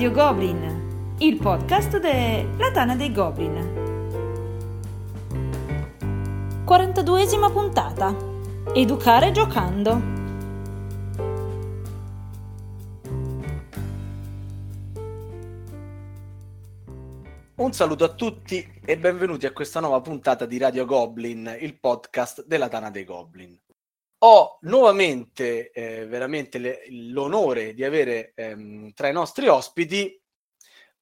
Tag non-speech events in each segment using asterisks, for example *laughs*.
Radio Goblin, il podcast della Tana dei Goblin. 42esima puntata. Educare giocando. Un saluto a tutti e benvenuti a questa nuova puntata di Radio Goblin, il podcast della Tana dei Goblin ho nuovamente eh, veramente le, l'onore di avere ehm, tra i nostri ospiti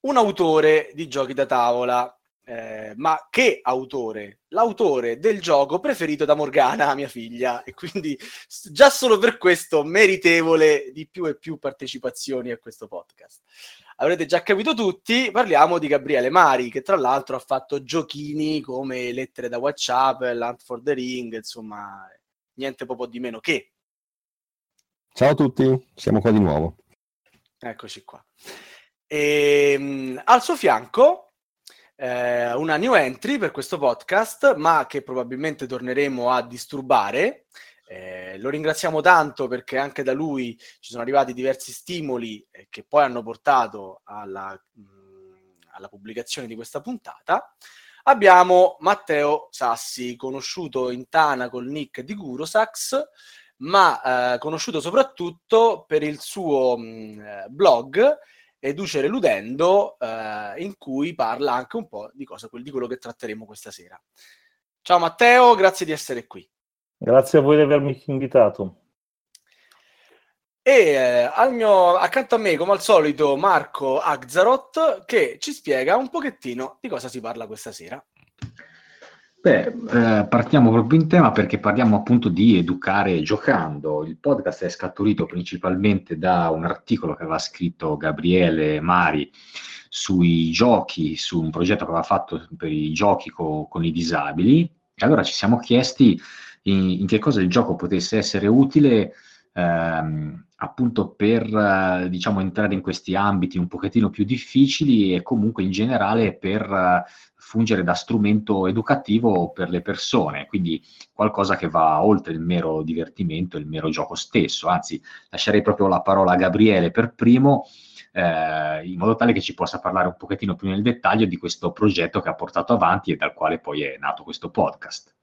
un autore di giochi da tavola. Eh, ma che autore? L'autore del gioco preferito da Morgana, mia figlia, e quindi già solo per questo meritevole di più e più partecipazioni a questo podcast. Avrete già capito tutti, parliamo di Gabriele Mari, che tra l'altro ha fatto giochini come Lettere da WhatsApp, Land for the Ring, insomma, niente proprio di meno che. Ciao a tutti, siamo qua di nuovo. Eccoci qua. E, ehm, al suo fianco eh, una new entry per questo podcast, ma che probabilmente torneremo a disturbare. Eh, lo ringraziamo tanto perché anche da lui ci sono arrivati diversi stimoli eh, che poi hanno portato alla, mh, alla pubblicazione di questa puntata abbiamo Matteo Sassi, conosciuto in Tana col nick di Gurosax, ma eh, conosciuto soprattutto per il suo mh, mm, eh, blog Educere Ludendo, eh, in cui parla anche un po' di, cosa, di quello che tratteremo questa sera. Ciao Matteo, grazie di essere qui. Grazie a voi di avermi invitato. E eh, mio, accanto a me, come al solito, Marco Agzarot, che ci spiega un pochettino di cosa si parla questa sera. Beh, eh, partiamo proprio in tema perché parliamo appunto di educare giocando. Il podcast è scaturito principalmente da un articolo che aveva scritto Gabriele Mari sui giochi, su un progetto che aveva fatto per i giochi co- con i disabili. E allora ci siamo chiesti in, in che cosa il gioco potesse essere utile ehm, appunto per eh, diciamo entrare in questi ambiti un pochettino più difficili e comunque in generale per eh, fungere da strumento educativo per le persone, quindi qualcosa che va oltre il mero divertimento, il mero gioco stesso, anzi lascerei proprio la parola a Gabriele per primo eh, in modo tale che ci possa parlare un pochettino più nel dettaglio di questo progetto che ha portato avanti e dal quale poi è nato questo podcast.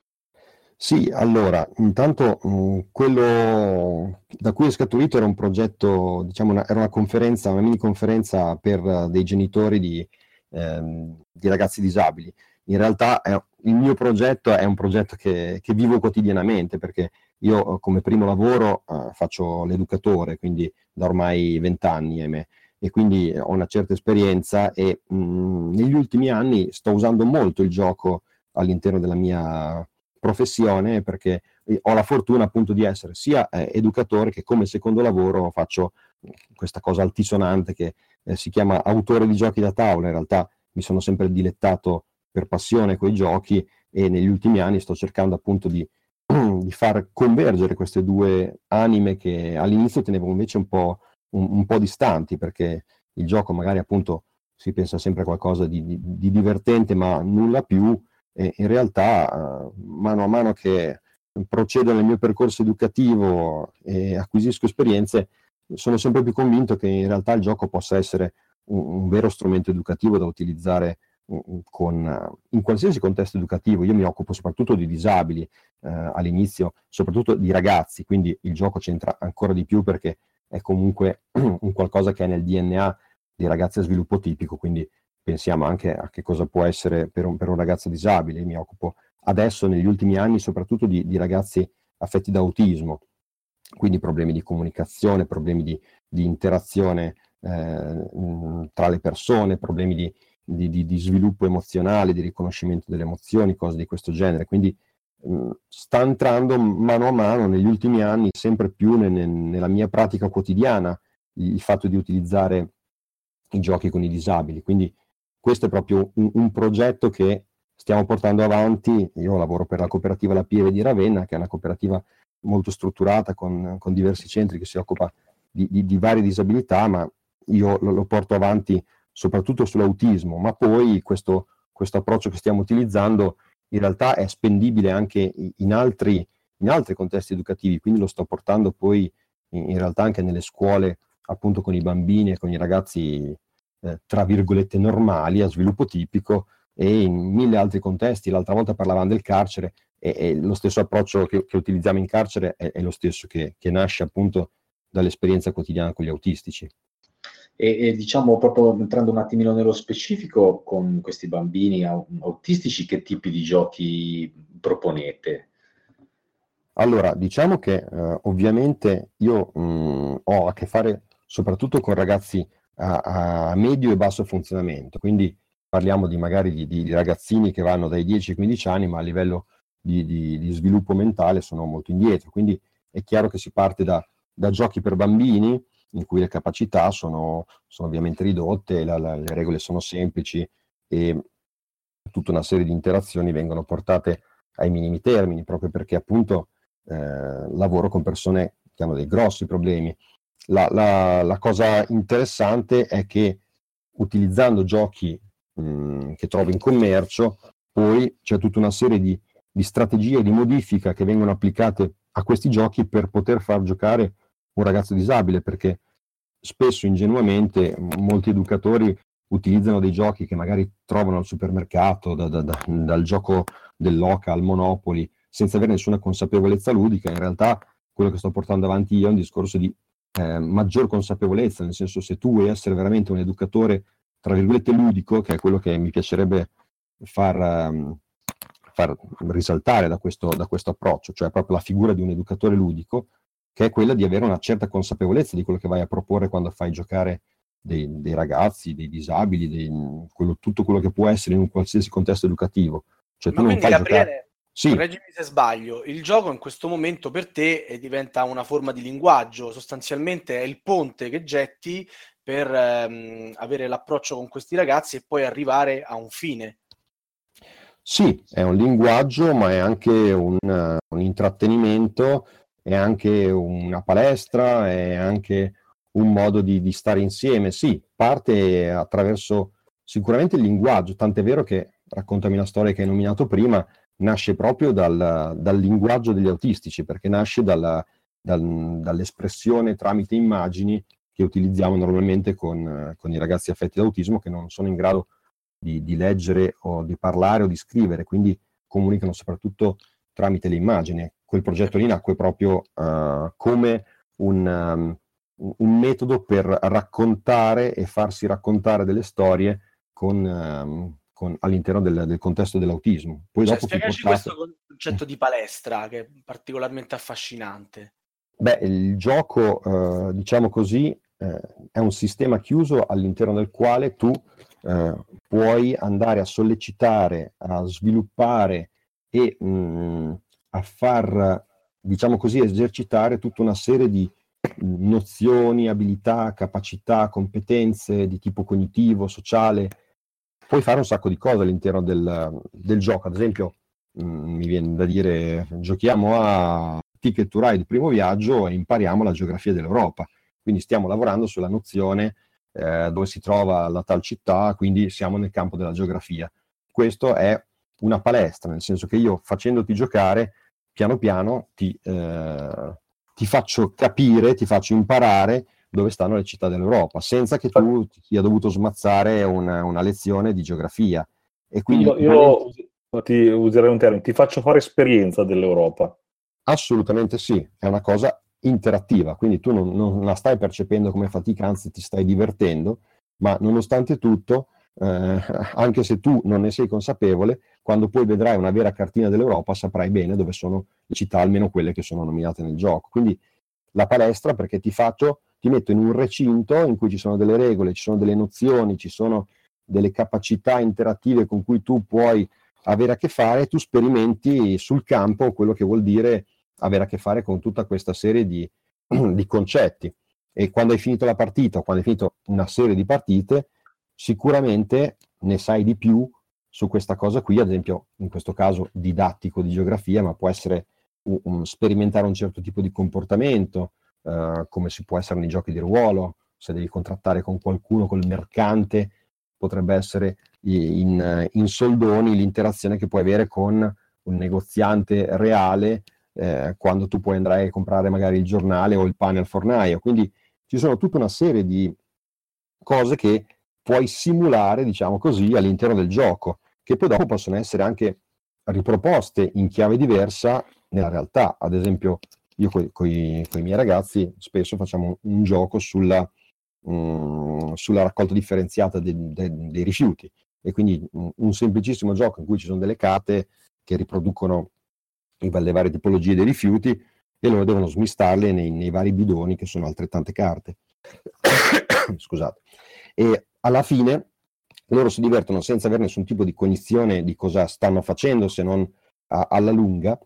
Sì, allora, intanto mh, quello da cui è scaturito era un progetto, diciamo, una, era una conferenza, una mini conferenza per uh, dei genitori di, ehm, di, ragazzi disabili. In realtà è, il mio progetto è un progetto che, che, vivo quotidianamente perché io uh, come primo lavoro uh, faccio l'educatore, quindi da ormai vent'anni ahimè, e quindi ho una certa esperienza e mh, negli ultimi anni sto usando molto il gioco all'interno della mia professione perché ho la fortuna appunto di essere sia eh, educatore che come secondo lavoro faccio questa cosa altisonante che eh, si chiama autore di giochi da tavola. In realtà mi sono sempre dilettato per passione con i giochi e negli ultimi anni sto cercando appunto di, *clears throat* di far convergere queste due anime che all'inizio tenevo invece un po', un, un po' distanti perché il gioco magari appunto si pensa sempre a qualcosa di, di, di divertente ma nulla più e in realtà mano a mano che procedo nel mio percorso educativo e acquisisco esperienze, sono sempre più convinto che in realtà il gioco possa essere un, un vero strumento educativo da utilizzare con, in qualsiasi contesto educativo. Io mi occupo soprattutto di disabili eh, all'inizio, soprattutto di ragazzi, quindi il gioco c'entra ancora di più perché è comunque *clears throat* un qualcosa che è nel DNA dei ragazzi a sviluppo tipico, quindi pensiamo anche a che cosa può essere per un, per un ragazzo disabile. Mi occupo adesso, negli ultimi anni, soprattutto di, di ragazzi affetti da autismo, quindi problemi di comunicazione, problemi di, di interazione eh, tra le persone, problemi di, di, di, sviluppo emozionale, di riconoscimento delle emozioni, cose di questo genere. Quindi mh, sta entrando mano a mano negli ultimi anni sempre più ne, ne, nella mia pratica quotidiana il, il fatto di utilizzare i giochi con i disabili. Quindi questo è proprio un, un, progetto che stiamo portando avanti. Io lavoro per la cooperativa La Pieve di Ravenna, che è una cooperativa molto strutturata con, con diversi centri che si occupa di, di, di varie disabilità, ma io lo, lo, porto avanti soprattutto sull'autismo, ma poi questo, questo approccio che stiamo utilizzando in realtà è spendibile anche in altri, in altri contesti educativi, quindi lo sto portando poi in, in realtà anche nelle scuole appunto con i bambini e con i ragazzi eh, tra virgolette normali, a sviluppo tipico e in mille altri contesti. L'altra volta parlavamo del carcere e, e lo stesso approccio che, che, utilizziamo in carcere è, è lo stesso che, che, nasce appunto dall'esperienza quotidiana con gli autistici. E, e, diciamo proprio entrando un attimino nello specifico con questi bambini autistici, che tipi di giochi proponete? Allora, diciamo che eh, ovviamente io mh, mm, ho a che fare soprattutto con ragazzi a, a, medio e basso funzionamento, quindi parliamo di magari di, di, ragazzini che vanno dai 10 ai 15 anni, ma a livello di, di, di, sviluppo mentale sono molto indietro. Quindi è chiaro che si parte da, da giochi per bambini, in cui le capacità sono, sono ovviamente ridotte, la, la, le regole sono semplici e tutta una serie di interazioni vengono portate ai minimi termini, proprio perché appunto eh, lavoro con persone che hanno dei grossi problemi. La, la, la cosa interessante è che utilizzando giochi mh, che trovo in commercio, poi c'è tutta una serie di, di strategie di modifica che vengono applicate a questi giochi per poter far giocare un ragazzo disabile, perché spesso ingenuamente molti educatori utilizzano dei giochi che magari trovano al supermercato, da, da, da, dal gioco dell'Oca al Monopoli, senza avere nessuna consapevolezza ludica. In realtà quello che sto portando avanti io è un discorso di eh, maggior consapevolezza, nel senso se tu vuoi essere veramente un educatore, tra virgolette, ludico, che è quello che mi piacerebbe far, um, far risaltare da questo, da questo approccio, cioè proprio la figura di un educatore ludico, che è quella di avere una certa consapevolezza di quello che vai a proporre quando fai giocare dei, dei ragazzi, dei disabili, dei, quello, tutto quello che può essere in un qualsiasi contesto educativo. Cioè, Ma tu non fai Gabriele, giocare sì. Correggimi se sbaglio, il gioco in questo momento per te eh, diventa una forma di linguaggio, sostanzialmente è il ponte che getti per ehm, avere l'approccio con questi ragazzi e poi arrivare a un fine. Sì, è un linguaggio, ma è anche un, un intrattenimento, è anche una palestra, è anche un modo di, di stare insieme. Sì, parte attraverso sicuramente il linguaggio, tant'è vero che, raccontami la storia che hai nominato prima, nasce proprio dal, dal linguaggio degli autistici, perché nasce dalla, dal, dall'espressione tramite immagini che utilizziamo normalmente con, con, i ragazzi affetti da autismo che non sono in grado di, di, leggere o di parlare o di scrivere, quindi comunicano soprattutto tramite le immagini. Quel progetto lì nacque proprio uh, come un, um, un, metodo per raccontare e farsi raccontare delle storie con, um, con, all'interno del, del, contesto dell'autismo. Poi cioè, dopo spiegaci portato... questo concetto di palestra che è particolarmente affascinante. Beh, il gioco, eh, diciamo così, eh, è un sistema chiuso all'interno del quale tu eh, puoi andare a sollecitare, a sviluppare e mh, mm, a far, diciamo così, esercitare tutta una serie di nozioni, abilità, capacità, competenze di tipo cognitivo, sociale, puoi fare un sacco di cose all'interno del, del gioco. Ad esempio, mh, mm, mi viene da dire, giochiamo a Ticket to Ride primo viaggio e impariamo la geografia dell'Europa. Quindi stiamo lavorando sulla nozione eh, dove si trova la tal città, quindi siamo nel campo della geografia. Questo è una palestra, nel senso che io facendoti giocare, piano piano ti, eh, ti faccio capire, ti faccio imparare dove stanno le città dell'Europa, senza che tu ti sia dovuto smazzare una, una lezione di geografia. E quindi, io, io ti userei un termine, ti faccio fare esperienza dell'Europa. Assolutamente sì, è una cosa interattiva, quindi tu non, non la stai percependo come fatica, anzi ti stai divertendo, ma nonostante tutto, eh, anche se tu non ne sei consapevole, quando poi vedrai una vera cartina dell'Europa saprai bene dove sono le città, almeno quelle che sono nominate nel gioco. Quindi la palestra perché ti faccio ti metto in un recinto in cui ci sono delle regole, ci sono delle nozioni, ci sono delle capacità interattive con cui tu puoi avere a che fare e tu sperimenti sul campo quello che vuol dire avere a che fare con tutta questa serie di, *clears throat* di concetti. E quando hai finito la partita quando hai finito una serie di partite, sicuramente ne sai di più su questa cosa qui, ad esempio in questo caso didattico di geografia, ma può essere un, un, sperimentare un certo tipo di comportamento, eh, come si può essere nei giochi di ruolo, se devi contrattare con qualcuno, col mercante, potrebbe essere in, in soldoni l'interazione che puoi avere con un negoziante reale eh, quando tu puoi andare a comprare magari il giornale o il pane al fornaio. Quindi ci sono tutta una serie di cose che puoi simulare, diciamo così, all'interno del gioco, che poi dopo possono essere anche riproposte in chiave diversa nella realtà. Ad esempio, io con i miei ragazzi spesso facciamo un, gioco sulla, um, sulla, raccolta differenziata de, de, dei rifiuti e quindi un, un semplicissimo gioco in cui ci sono delle carte che riproducono le varie tipologie dei rifiuti e loro devono smistarle nei, nei vari bidoni che sono altrettante carte. *coughs* Scusate. E alla fine loro si divertono senza avere nessun tipo di cognizione di cosa stanno facendo se non a, alla lunga,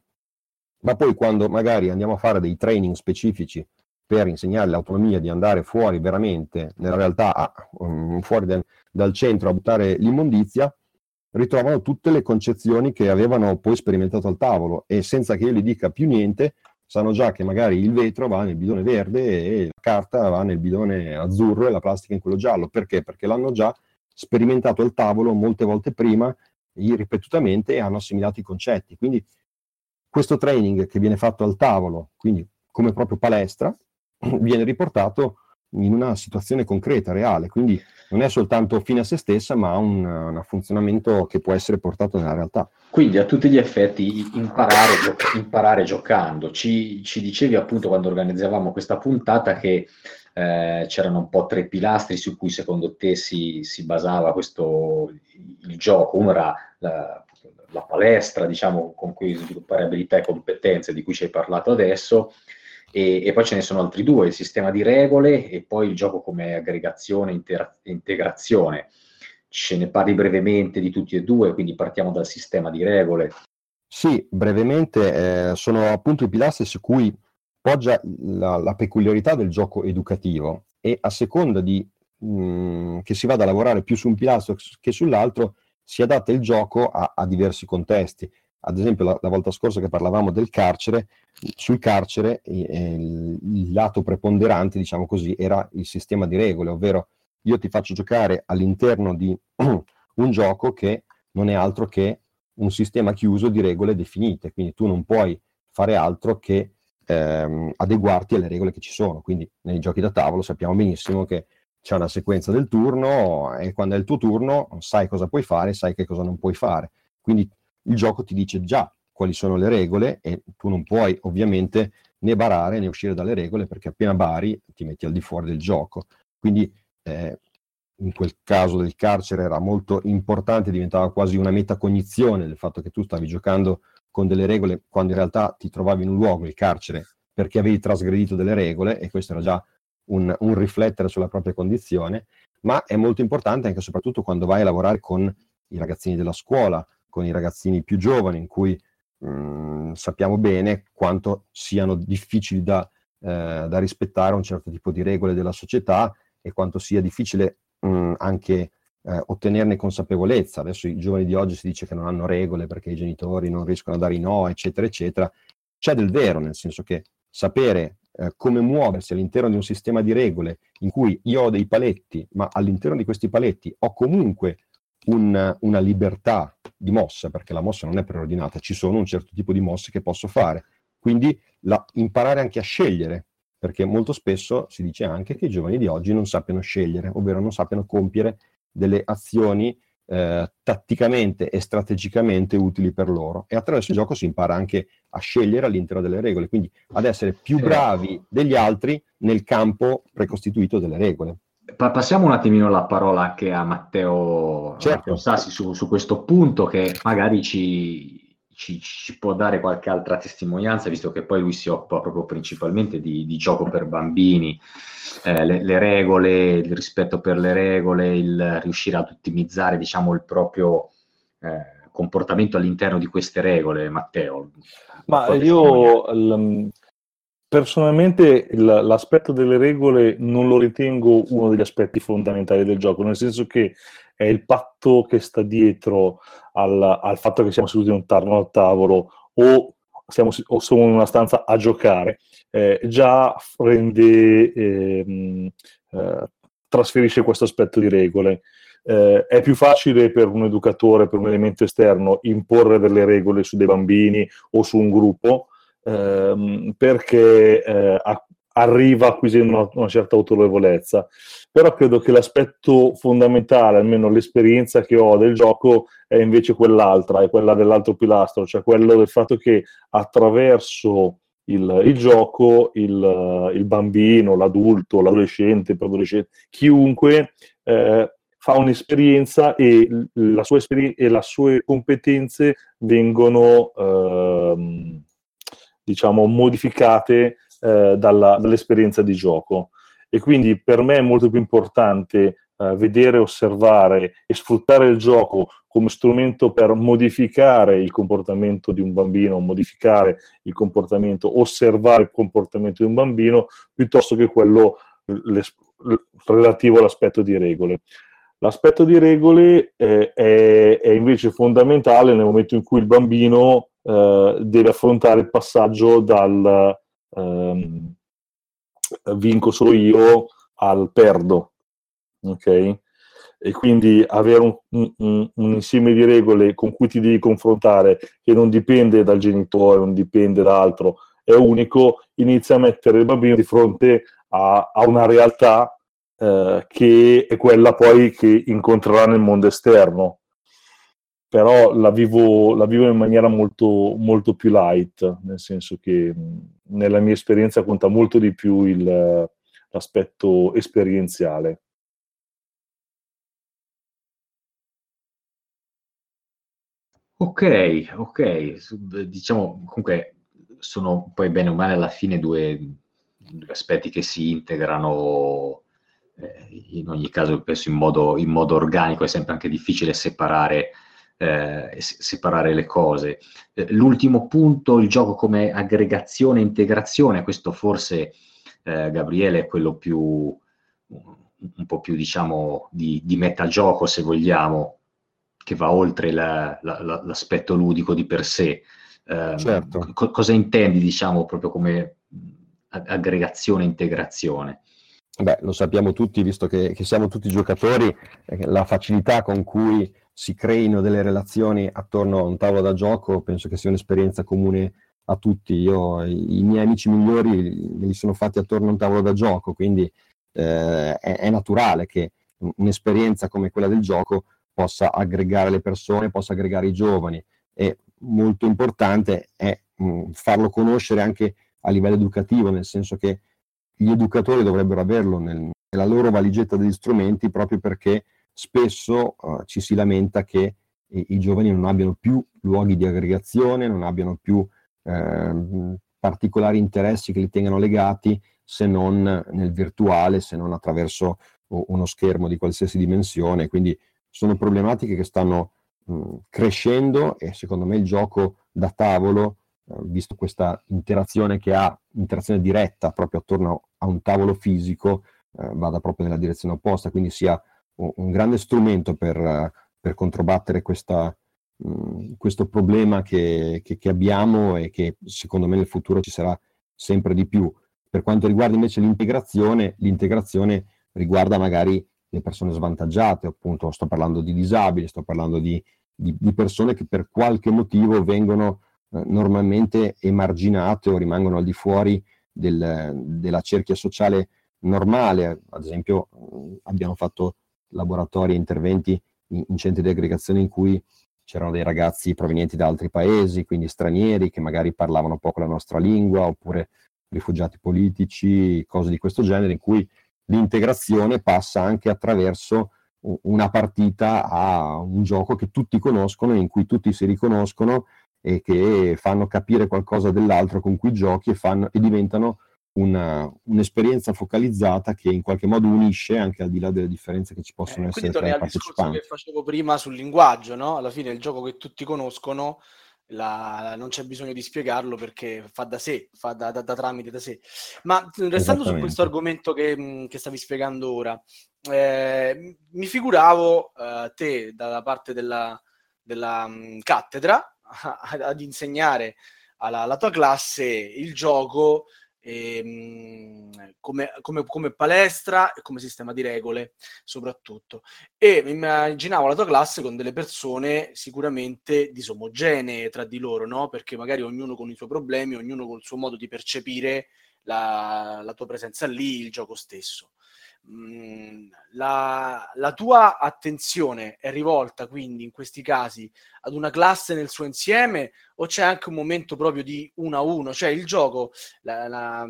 ma poi quando magari andiamo a fare dei training specifici per insegnare l'autonomia di andare fuori veramente, nella realtà, a, um, fuori del, dal centro a buttare l'immondizia, ritrovano tutte le concezioni che avevano poi sperimentato al tavolo e senza che io gli dica più niente, sanno già che magari il vetro va nel bidone verde e la carta va nel bidone azzurro e la plastica in quello giallo. Perché? Perché l'hanno già sperimentato al tavolo molte volte prima, ripetutamente, e hanno assimilato i concetti. Quindi questo training che viene fatto al tavolo, quindi come proprio palestra, *clears throat* viene riportato in una situazione concreta, reale, quindi non è soltanto fine a se stessa, ma ha un, un funzionamento che può essere portato nella realtà. Quindi a tutti gli effetti imparare, gio- imparare giocando. Ci, ci, dicevi appunto quando organizzavamo questa puntata che eh, c'erano un po' tre pilastri su cui secondo te si, si basava questo, il gioco. Uno era la, la palestra, diciamo, con cui sviluppare abilità e competenze di cui ci hai parlato adesso, e, e, poi ce ne sono altri due, il sistema di regole e poi il gioco come aggregazione e integrazione. Ce ne parli brevemente di tutti e due, quindi partiamo dal sistema di regole. Sì, brevemente eh, sono appunto i pilastri su cui poggia la, la, peculiarità del gioco educativo e a seconda di, mh, mm, che si vada a lavorare più su un pilastro che sull'altro, si adatta il gioco a, a diversi contesti ad esempio la, la, volta scorsa che parlavamo del carcere, sul carcere eh, il, lato preponderante, diciamo così, era il sistema di regole, ovvero io ti faccio giocare all'interno di *clears throat* un gioco che non è altro che un sistema chiuso di regole definite, quindi tu non puoi fare altro che ehm, adeguarti alle regole che ci sono. Quindi nei giochi da tavolo sappiamo benissimo che c'è una sequenza del turno e quando è il tuo turno sai cosa puoi fare, sai che cosa non puoi fare. Quindi il gioco ti dice già quali sono le regole e tu non puoi ovviamente né barare né uscire dalle regole perché appena bari ti metti al di fuori del gioco. Quindi eh, in quel caso del carcere era molto importante, diventava quasi una metacognizione del fatto che tu stavi giocando con delle regole quando in realtà ti trovavi in un luogo, il carcere, perché avevi trasgredito delle regole e questo era già un, un riflettere sulla propria condizione, ma è molto importante anche e soprattutto quando vai a lavorare con i ragazzini della scuola con i ragazzini più giovani, in cui mh, mm, sappiamo bene quanto siano difficili da, eh, da, rispettare un certo tipo di regole della società e quanto sia difficile mh, mm, anche eh, ottenerne consapevolezza. Adesso i giovani di oggi si dice che non hanno regole perché i genitori non riescono a dare i no, eccetera, eccetera. C'è del vero, nel senso che sapere eh, come muoversi all'interno di un sistema di regole in cui io ho dei paletti, ma all'interno di questi paletti ho comunque un, una libertà di mossa, perché la mossa non è preordinata, ci sono un certo tipo di mosse che posso fare. Quindi la, imparare anche a scegliere, perché molto spesso si dice anche che i giovani di oggi non sappiano scegliere, ovvero non sappiano compiere delle azioni eh, tatticamente e strategicamente utili per loro. E attraverso il gioco si impara anche a scegliere all'interno delle regole, quindi ad essere più bravi degli altri nel campo precostituito delle regole passiamo un attimino la parola anche a Matteo, certo. Matteo Sassi su, su, questo punto che magari ci, ci, ci, può dare qualche altra testimonianza, visto che poi lui si occupa proprio principalmente di, di gioco per bambini, eh, le, le, regole, il rispetto per le regole, il riuscire ad ottimizzare diciamo, il proprio eh, comportamento all'interno di queste regole, Matteo. Ma io Personalmente l'aspetto delle regole non lo ritengo uno degli aspetti fondamentali del gioco, nel senso che è il patto che sta dietro al, al fatto che siamo seduti in un tavolo a tavolo o siamo, o siamo in una stanza a giocare, eh, già rende, eh, eh, trasferisce questo aspetto di regole. Eh, è più facile per un educatore, per un elemento esterno, imporre delle regole su dei bambini o su un gruppo, ehm, perché eh, ha, arriva acquisendo una, una, certa autorevolezza. Però credo che l'aspetto fondamentale, almeno l'esperienza che ho del gioco, è invece quell'altra, è quella dell'altro pilastro, cioè quello del fatto che attraverso il, il gioco il, il, bambino, l'adulto, l'adolescente, chiunque eh, fa un'esperienza e, la sua esperi- e le sue competenze vengono eh, diciamo modificate eh, dalla, dall'esperienza di gioco. E quindi per me è molto più importante eh, vedere, osservare e sfruttare il gioco come strumento per modificare il comportamento di un bambino, modificare il comportamento, osservare il comportamento di un bambino, piuttosto che quello relativo all'aspetto di regole. L'aspetto di regole eh, è, è, invece fondamentale nel momento in cui il bambino eh, deve affrontare il passaggio dal ehm, vinco solo io al perdo, ok? E quindi avere un, un, un, insieme di regole con cui ti devi confrontare, che non dipende dal genitore, non dipende da altro, è unico, inizia a mettere il bambino di fronte a, a una realtà eh, che è quella poi che incontrerà nel mondo esterno però la vivo, la vivo in maniera molto, molto, più light, nel senso che nella mia esperienza conta molto di più il, l'aspetto esperienziale. Ok, ok, diciamo comunque sono poi bene o male alla fine due, due aspetti che si integrano eh, in ogni caso penso in modo, in modo organico, è sempre anche difficile separare eh, separare le cose. Eh, l'ultimo punto, il gioco come aggregazione e integrazione, questo forse eh, Gabriele è quello più, un po' più diciamo di, di metagioco se vogliamo, che va oltre la, la, l'aspetto ludico di per sé. Eh, certo. co- cosa intendi diciamo proprio come aggregazione e integrazione? Beh, lo sappiamo tutti, visto che, che siamo tutti giocatori, eh, la facilità con cui si creino delle relazioni attorno a un tavolo da gioco, penso che sia un'esperienza comune a tutti. Io, i, miei amici migliori me li sono fatti attorno a un tavolo da gioco, quindi eh, è, è, naturale che un'esperienza come quella del gioco possa aggregare le persone, possa aggregare i giovani e molto importante è mh, farlo conoscere anche a livello educativo, nel senso che gli educatori dovrebbero averlo nel, nella loro valigetta degli strumenti proprio perché spesso uh, ci si lamenta che i, i, giovani non abbiano più luoghi di aggregazione, non abbiano più eh, particolari interessi che li tengano legati se non nel virtuale, se non attraverso uno schermo di qualsiasi dimensione. Quindi sono problematiche che stanno mh, crescendo e secondo me il gioco da tavolo, eh, visto questa interazione che ha, interazione diretta proprio attorno a un tavolo fisico, eh, vada proprio nella direzione opposta, quindi sia un grande strumento per, per controbattere questa, mh, questo problema che, che, che, abbiamo e che secondo me nel futuro ci sarà sempre di più. Per quanto riguarda invece l'integrazione, l'integrazione riguarda magari le persone svantaggiate, appunto sto parlando di disabili, sto parlando di, di, di persone che per qualche motivo vengono eh, normalmente emarginate o rimangono al di fuori del, della cerchia sociale normale. Ad esempio abbiamo fatto laboratori e interventi in, in centri di aggregazione in cui c'erano dei ragazzi provenienti da altri paesi, quindi stranieri che magari parlavano poco la nostra lingua, oppure rifugiati politici, cose di questo genere, in cui l'integrazione passa anche attraverso una partita a un gioco che tutti conoscono, in cui tutti si riconoscono e che fanno capire qualcosa dell'altro con cui giochi e, fanno, e diventano una, un'esperienza focalizzata che in qualche modo unisce anche al di là delle differenze che ci possono eh, essere tra i partecipanti. che facevo prima sul linguaggio, no? Alla fine il gioco che tutti conoscono la, non c'è bisogno di spiegarlo perché fa da sé, fa da, da, da tramite da sé. Ma restando su questo argomento che, che stavi spiegando ora, eh, mi figuravo eh, te dalla parte della, della mh, cattedra *laughs* ad insegnare alla, alla tua classe il gioco ehm, come, come, come, palestra e come sistema di regole soprattutto. E mi immaginavo la tua classe con delle persone sicuramente disomogenee tra di loro, no? perché magari ognuno con i suoi problemi, ognuno con il suo modo di percepire la, la tua presenza lì, il gioco stesso. La, la, tua attenzione è rivolta quindi in questi casi ad una classe nel suo insieme o c'è anche un momento proprio di uno a uno? Cioè il gioco, la, la,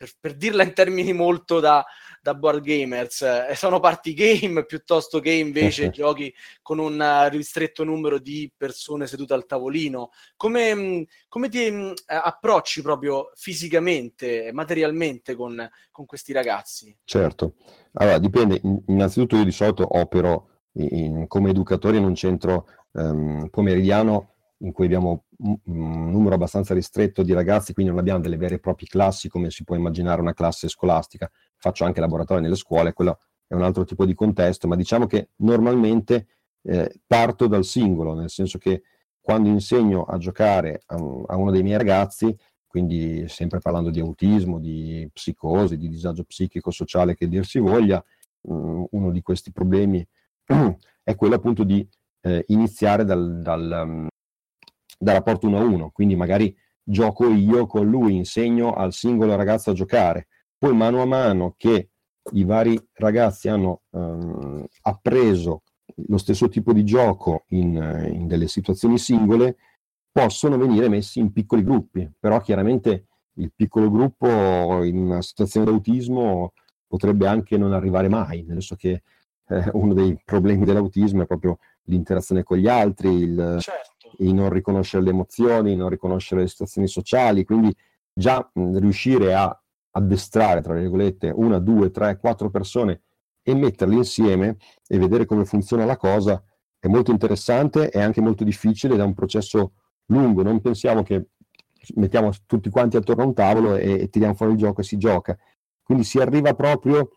per, per, dirla in termini molto da, da board gamers, eh, sono party game piuttosto che invece *laughs* giochi con un ristretto numero di persone sedute al tavolino. Come, mm, come ti mh, mm, approcci proprio fisicamente, materialmente con, con, questi ragazzi? Certo, allora dipende. Innanzitutto io di solito opero in, come educatore in un centro um, pomeridiano in cui abbiamo un, numero abbastanza ristretto di ragazzi, quindi non abbiamo delle vere e proprie classi come si può immaginare una classe scolastica. Faccio anche laboratori nelle scuole, quello è un altro tipo di contesto, ma diciamo che normalmente eh, parto dal singolo, nel senso che quando insegno a giocare a, a uno dei miei ragazzi, quindi sempre parlando di autismo, di psicosi, di disagio psichico-sociale che dir si voglia, mm, uno di questi problemi *clears throat* è quello appunto di eh, iniziare dal, dal, um, da rapporto uno a uno, quindi magari gioco io con lui, insegno al singolo ragazzo a giocare, poi mano a mano che i vari ragazzi hanno ehm, appreso lo stesso tipo di gioco in, in, delle situazioni singole, possono venire messi in piccoli gruppi, però chiaramente il piccolo gruppo in una situazione d'autismo potrebbe anche non arrivare mai, nel senso che eh, uno dei problemi dell'autismo è proprio l'interazione con gli altri, il, certo il non riconoscere le emozioni, il non riconoscere le situazioni sociali, quindi già mh, riuscire a addestrare, tra virgolette, una, due, tre, quattro persone e metterle insieme e vedere come funziona la cosa è molto interessante e anche molto difficile ed è un processo lungo. Non pensiamo che mettiamo tutti quanti attorno a un tavolo e, e tiriamo fuori il gioco e si gioca. Quindi si arriva proprio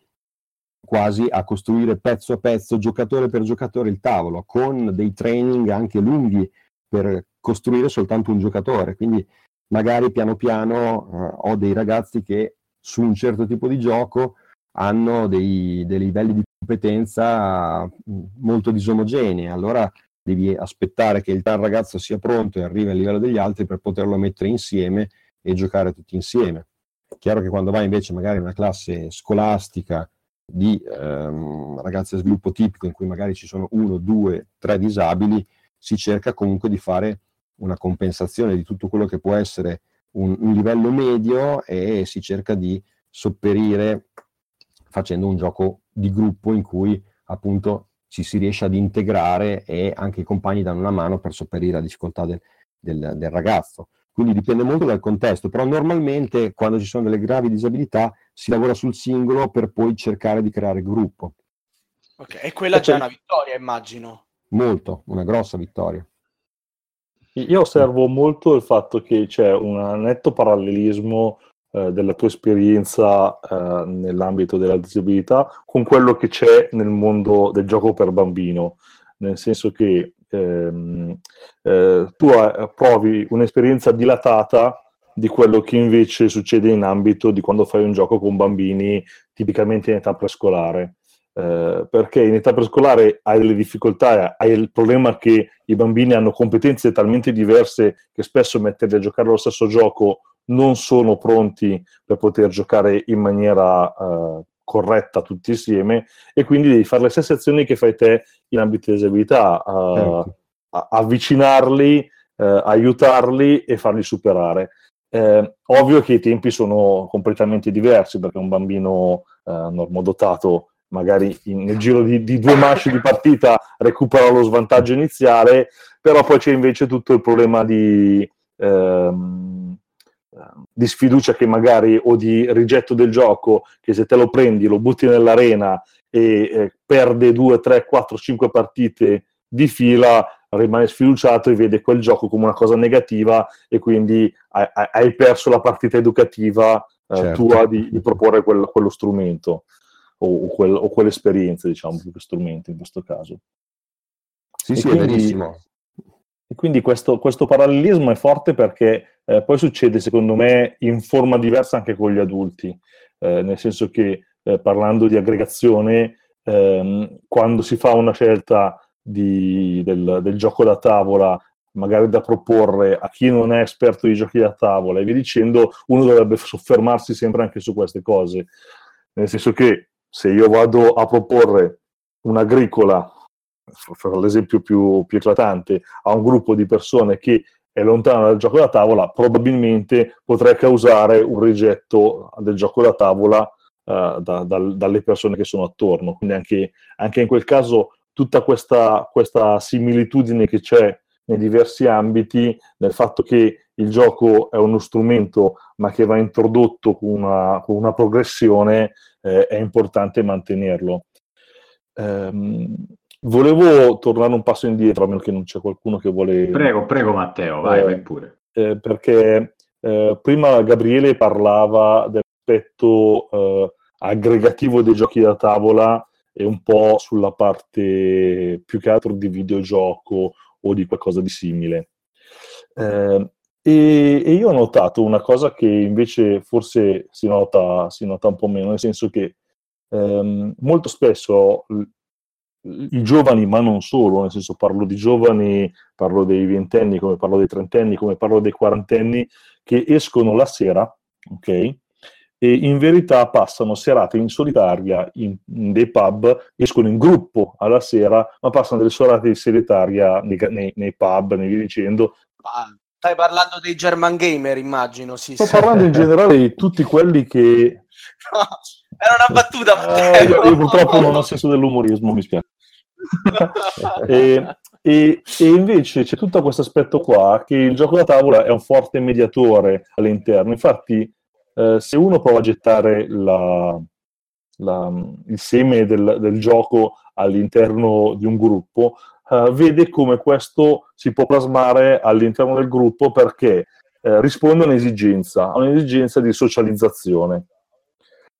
quasi a costruire pezzo a pezzo, giocatore per giocatore, il tavolo, con dei training anche lunghi per costruire soltanto un giocatore. Quindi magari piano piano eh, ho dei ragazzi che su un certo tipo di gioco hanno dei, dei livelli di competenza mm, molto disomogenei. Allora devi aspettare che il tal ragazzo sia pronto e arrivi al livello degli altri per poterlo mettere insieme e giocare tutti insieme. Chiaro che quando vai invece magari in una classe scolastica di ehm, ragazzi a sviluppo tipico in cui magari ci sono uno, due, tre disabili, si cerca comunque di fare una compensazione di tutto quello che può essere un, un livello medio e si cerca di sopperire facendo un gioco di gruppo in cui appunto ci si riesce ad integrare e anche i compagni danno una mano per sopperire la difficoltà del, del, del ragazzo. Quindi dipende molto dal contesto, però normalmente quando ci sono delle gravi disabilità si lavora sul singolo per poi cercare di creare gruppo. Ok, e quella è già una vittoria, immagino molto, una grossa vittoria. Io osservo molto il fatto che c'è un netto parallelismo eh, della tua esperienza eh, nell'ambito della disabilità con quello che c'è nel mondo del gioco per bambino, nel senso che ehm, eh, tu provi un'esperienza dilatata di quello che invece succede in ambito di quando fai un gioco con bambini tipicamente in età prescolare. Eh, perché in età prescolare hai delle difficoltà, hai il problema che i bambini hanno competenze talmente diverse che spesso metterli a giocare allo stesso gioco non sono pronti per poter giocare in maniera eh, corretta tutti insieme e quindi devi fare le stesse azioni che fai te in ambito di disabilità, eh, certo. avvicinarli, eh, aiutarli e farli superare. Eh, ovvio che i tempi sono completamente diversi perché un bambino normodotato magari in, nel giro di, di, due manche di partita recupera lo svantaggio iniziale, però poi c'è invece tutto il problema di, ehm, di sfiducia che magari o di rigetto del gioco, che se te lo prendi, lo butti nell'arena e eh, perde due, tre, quattro, cinque partite di fila, rimane sfiduciato e vede quel gioco come una cosa negativa e quindi hai, hai perso la partita educativa eh, certo. tua di, di proporre quel, quello strumento o, quel, o quell'esperienza, diciamo, più che strumento in questo caso. Sì, e sì, quindi, è verissimo. E quindi questo, questo, parallelismo è forte perché eh, poi succede, secondo me, in forma diversa anche con gli adulti, eh, nel senso che eh, parlando di aggregazione, ehm, quando si fa una scelta di, del, del, gioco da tavola magari da proporre a chi non è esperto di giochi da tavola e via dicendo, uno dovrebbe soffermarsi sempre anche su queste cose. Nel senso che se io vado a proporre un'agricola, per l'esempio più, più eclatante, a un gruppo di persone che è lontano dal gioco da tavola, probabilmente potrei causare un rigetto del gioco da tavola uh, da, da, dalle persone che sono attorno. Quindi anche, anche in quel caso tutta questa, questa, similitudine che c'è nei diversi ambiti, nel fatto che il gioco è uno strumento ma che va introdotto con una, con una progressione, eh, è importante mantenerlo. Um, volevo tornare un passo indietro, a meno che non c'è qualcuno che vuole... Prego, prego Matteo, vai, eh, vai pure. Eh, perché eh, prima Gabriele parlava dell'aspetto eh, aggregativo dei giochi da tavola e un po' sulla parte più che altro di videogioco o di qualcosa di simile. Eh, e, e, io ho notato una cosa che invece forse si nota, si nota un po' meno, nel senso che ehm, molto spesso i giovani, ma non solo, nel senso parlo di giovani, parlo dei ventenni, come parlo dei trentenni, come parlo dei quarantenni, che escono la sera, ok? E in verità passano serate in solitaria in, in dei pub, escono in gruppo alla sera, ma passano delle serate in solitaria nei, nei, nei pub, ne via dicendo. Stai parlando dei German Gamer, immagino, sì. Sto sì. parlando in *laughs* generale di tutti quelli che... No, era una battuta, eh, io, io, purtroppo non ho senso dell'umorismo, mi spiace. *laughs* e, e, e, invece c'è tutto questo aspetto qua che il gioco da tavola è un forte mediatore all'interno. Infatti, eh, se uno prova a gettare la, la, il seme del, del, gioco all'interno di un gruppo, eh, vede come questo si può plasmare all'interno del gruppo perché eh, risponde a un'esigenza, a un'esigenza di socializzazione.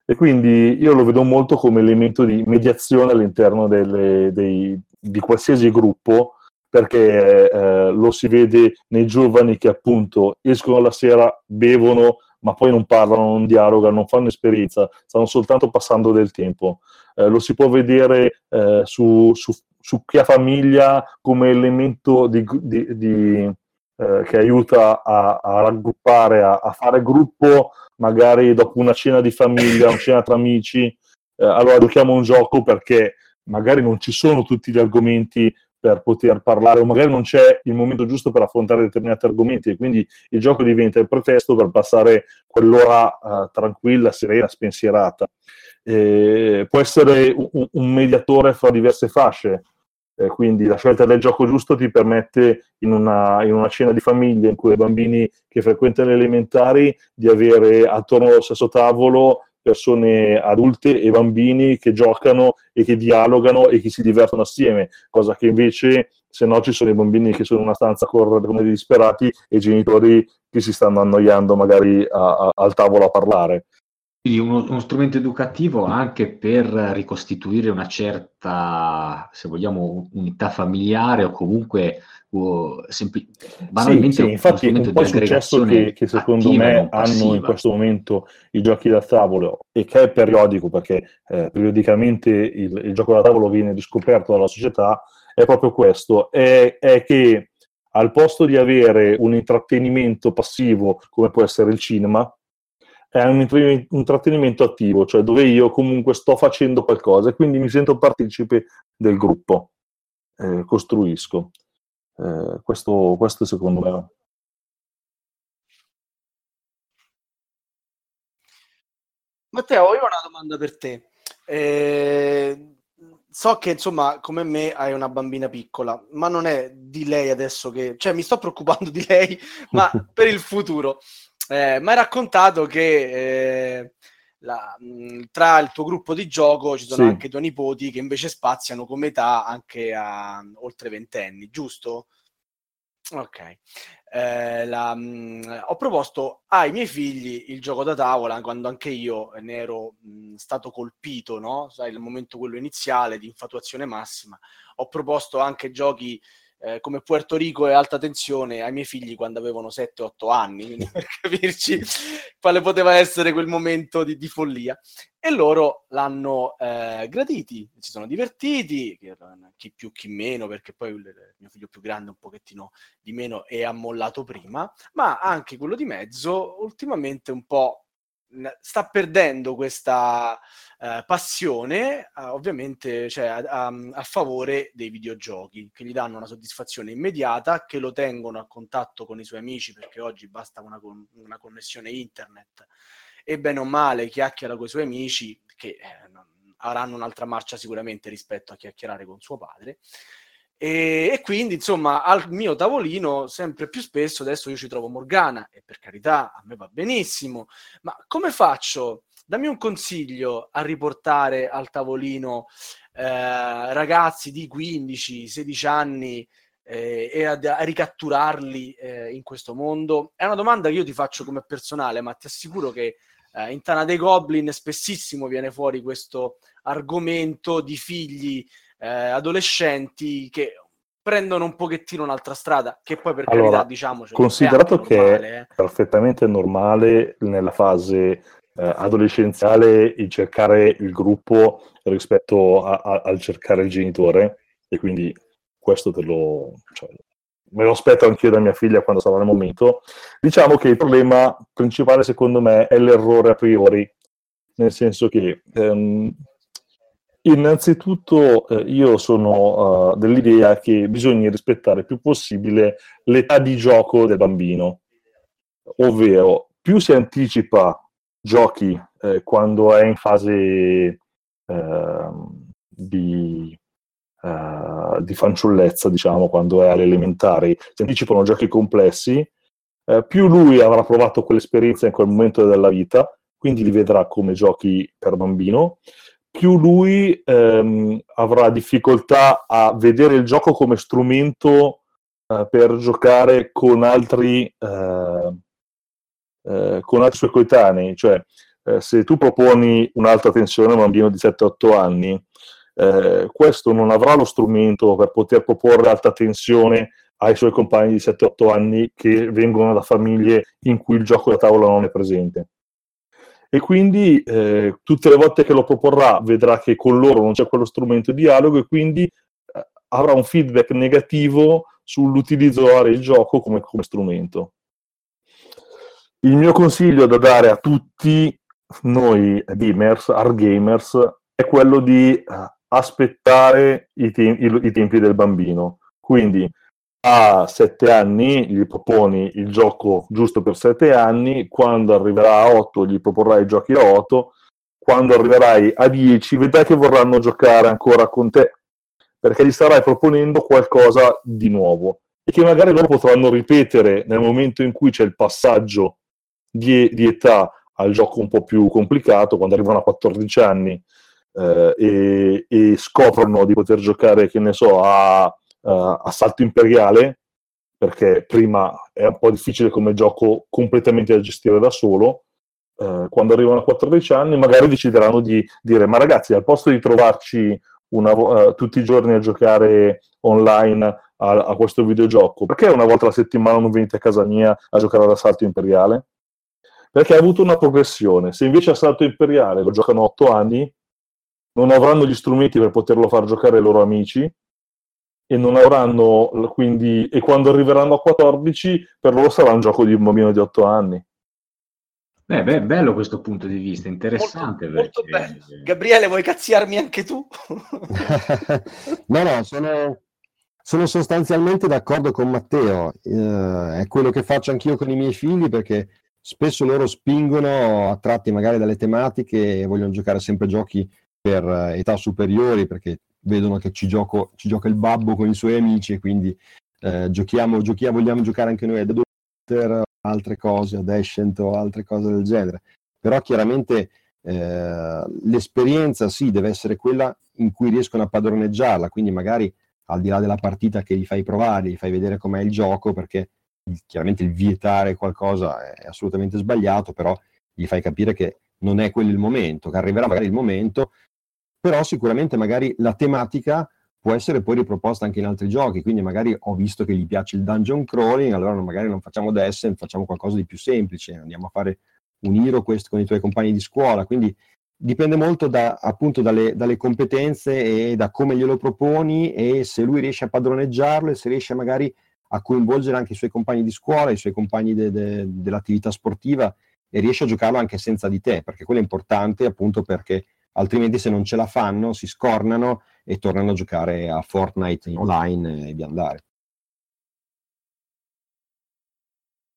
E quindi io lo vedo molto come elemento di mediazione all'interno delle, dei, di qualsiasi gruppo, perché eh, lo si vede nei giovani che appunto escono la sera, bevono, ma poi non parlano, non dialogano, non fanno esperienza, stanno soltanto passando del tempo. Eh, lo si può vedere eh, su, su, su, chi ha famiglia come elemento di, di, di, eh, che aiuta a, a raggruppare, a, a fare gruppo magari dopo una cena di famiglia, una cena tra amici, eh, allora giochiamo un gioco perché magari non ci sono tutti gli argomenti per poter parlare o magari non c'è il momento giusto per affrontare determinati argomenti e quindi il gioco diventa il pretesto per passare quell'ora uh, tranquilla, serena, spensierata. Eh, può essere un, un, mediatore fra diverse fasce, eh, quindi la scelta del gioco giusto ti permette in una, in una, cena di famiglia in cui i bambini che frequentano le elementari di avere attorno allo stesso tavolo persone adulte e bambini che giocano e che dialogano e che si divertono assieme, cosa che invece se no ci sono i bambini che sono in una stanza a correre come disperati e i genitori che si stanno annoiando magari a, a, al tavolo a parlare. Quindi uno, uno, strumento educativo anche per ricostituire una certa, se vogliamo, unità familiare o comunque uh, sempli- banalmente sì, sì, infatti un po' successo che, che secondo me hanno in questo momento i giochi da tavolo e che è periodico perché eh, periodicamente il, il, gioco da tavolo viene riscoperto dalla società è proprio questo, è, è che al posto di avere un intrattenimento passivo come può essere il cinema, è un intrattenimento attivo, cioè dove io comunque sto facendo qualcosa e quindi mi sento partecipe del gruppo, eh, costruisco. Eh, questo, questo secondo me. Matteo, io ho una domanda per te. Eh, so che insomma, come me, hai una bambina piccola, ma non è di lei adesso che... cioè mi sto preoccupando di lei, ma *laughs* per il futuro eh, mi hai raccontato che eh, la, mh, tra il tuo gruppo di gioco ci sono sì. anche i tuoi nipoti che invece spaziano come età anche a oltre ventenni, giusto? Ok. Eh, la, mh, ho proposto ai miei figli il gioco da tavola quando anche io ne ero mh, stato colpito, no? Sai, il momento quello iniziale di infatuazione massima. Ho proposto anche giochi eh, come Puerto Rico e alta tensione ai miei figli quando avevano 7-8 anni, quindi *laughs* per capirci quale poteva essere quel momento di, di follia. E loro l'hanno eh, graditi, si sono divertiti, chi più chi meno, perché poi il mio figlio più grande un pochettino di meno e ha mollato prima, ma anche quello di mezzo ultimamente un po' sta perdendo questa eh, passione, eh, ovviamente cioè, a, a, a, favore dei videogiochi, che gli danno una soddisfazione immediata, che lo tengono a contatto con i suoi amici, perché oggi basta una, una connessione internet e bene o male chiacchiera con i suoi amici, che eh, avranno un'altra marcia sicuramente rispetto a chiacchierare con suo padre. E, e, quindi, insomma, al mio tavolino sempre più spesso adesso io ci trovo Morgana e per carità a me va benissimo, ma come faccio? Dammi un consiglio a riportare al tavolino eh, ragazzi di 15-16 anni eh, e a, a ricatturarli eh, in questo mondo? È una domanda che io ti faccio come personale, ma ti assicuro che eh, in Tana dei Goblin spessissimo viene fuori questo argomento di figli eh, adolescenti che prendono un pochettino un'altra strada, che poi per allora, carità diciamo... Considerato che normale, è eh. perfettamente normale nella fase eh, adolescenziale il cercare il gruppo rispetto a, a, al cercare il genitore, e quindi questo te lo... Cioè, me lo aspetto anch'io da mia figlia quando sarà il momento. Diciamo che il problema principale secondo me è l'errore a priori, nel senso che ehm, Innanzitutto eh, io sono uh, dell'idea che bisogna rispettare il più possibile l'età di gioco del bambino, ovvero più si anticipa giochi eh, quando è in fase eh, di, uh, di, fanciullezza, diciamo, quando è alle elementari, si anticipano giochi complessi, eh, più lui avrà provato quell'esperienza in quel momento della vita, quindi li vedrà come giochi per bambino, più lui ehm, avrà difficoltà a vedere il gioco come strumento eh, per giocare con altri, eh, eh, con altri suoi coetanei. Cioè, eh, se tu proponi un'alta tensione a un bambino di 7-8 anni, eh, questo non avrà lo strumento per poter proporre alta tensione ai suoi compagni di 7-8 anni che vengono da famiglie in cui il gioco da tavola non è presente e quindi eh, tutte le volte che lo proporrà vedrà che con loro non c'è quello strumento di dialogo e quindi eh, avrà un feedback negativo sull'utilizzare il gioco come, come, strumento. Il mio consiglio da dare a tutti noi gamers, hard gamers, è quello di eh, aspettare i, te- i, tempi del bambino. Quindi a sette anni gli proponi il gioco giusto per sette anni, quando arriverà a otto gli proporrai i giochi a otto, quando arriverai a dieci vedrai che vorranno giocare ancora con te, perché gli starai proponendo qualcosa di nuovo e che magari loro potranno ripetere nel momento in cui c'è il passaggio di, di età al gioco un po' più complicato, quando arrivano a 14 anni eh, e, e scoprono di poter giocare, che ne so, a uh, Assalto Imperiale, perché prima è un po' difficile come gioco completamente da gestire da solo. Uh, quando arrivano a 14 anni, magari decideranno di dire: Ma ragazzi, al posto di trovarci una, uh, tutti i giorni a giocare online a, a, questo videogioco, perché una volta alla settimana non venite a casa mia a giocare ad Assalto Imperiale? Perché ha avuto una progressione. Se invece Assalto Imperiale lo giocano 8 anni, non avranno gli strumenti per poterlo far giocare ai loro amici e non avranno quindi e quando arriveranno a 14 per loro sarà un gioco di un bambino di 8 anni. Beh, beh, bello questo punto di vista, interessante. Molto, molto bello. Gabriele, vuoi cazziarmi anche tu? *laughs* no, no, sono, sono, sostanzialmente d'accordo con Matteo. Eh, è quello che faccio anch'io con i miei figli perché spesso loro spingono, attratti magari dalle tematiche, e vogliono giocare sempre giochi per eh, età superiori perché vedono che ci, gioco, ci gioca il babbo con i suoi amici e quindi eh, giochiamo, giochiamo, vogliamo giocare anche noi a The Doctor, altre cose, ad Ascent o altre cose del genere. Però chiaramente eh, l'esperienza sì deve essere quella in cui riescono a padroneggiarla, quindi magari al di là della partita che gli fai provare, gli fai vedere com'è il gioco, perché chiaramente il vietare qualcosa è assolutamente sbagliato, però gli fai capire che non è quello il momento, che arriverà magari il momento però sicuramente magari la tematica può essere poi riproposta anche in altri giochi, quindi magari ho visto che gli piace il dungeon crawling, allora magari non facciamo Descent, facciamo qualcosa di più semplice, andiamo a fare un Hero Quest con i tuoi compagni di scuola, quindi dipende molto da, appunto dalle, dalle, competenze e da come glielo proponi e se lui riesce a padroneggiarlo e se riesce magari a coinvolgere anche i suoi compagni di scuola, i suoi compagni de, de, dell'attività sportiva e riesce a giocarlo anche senza di te, perché quello è importante appunto perché altrimenti se non ce la fanno si scornano e tornano a giocare a Fortnite online e di andare.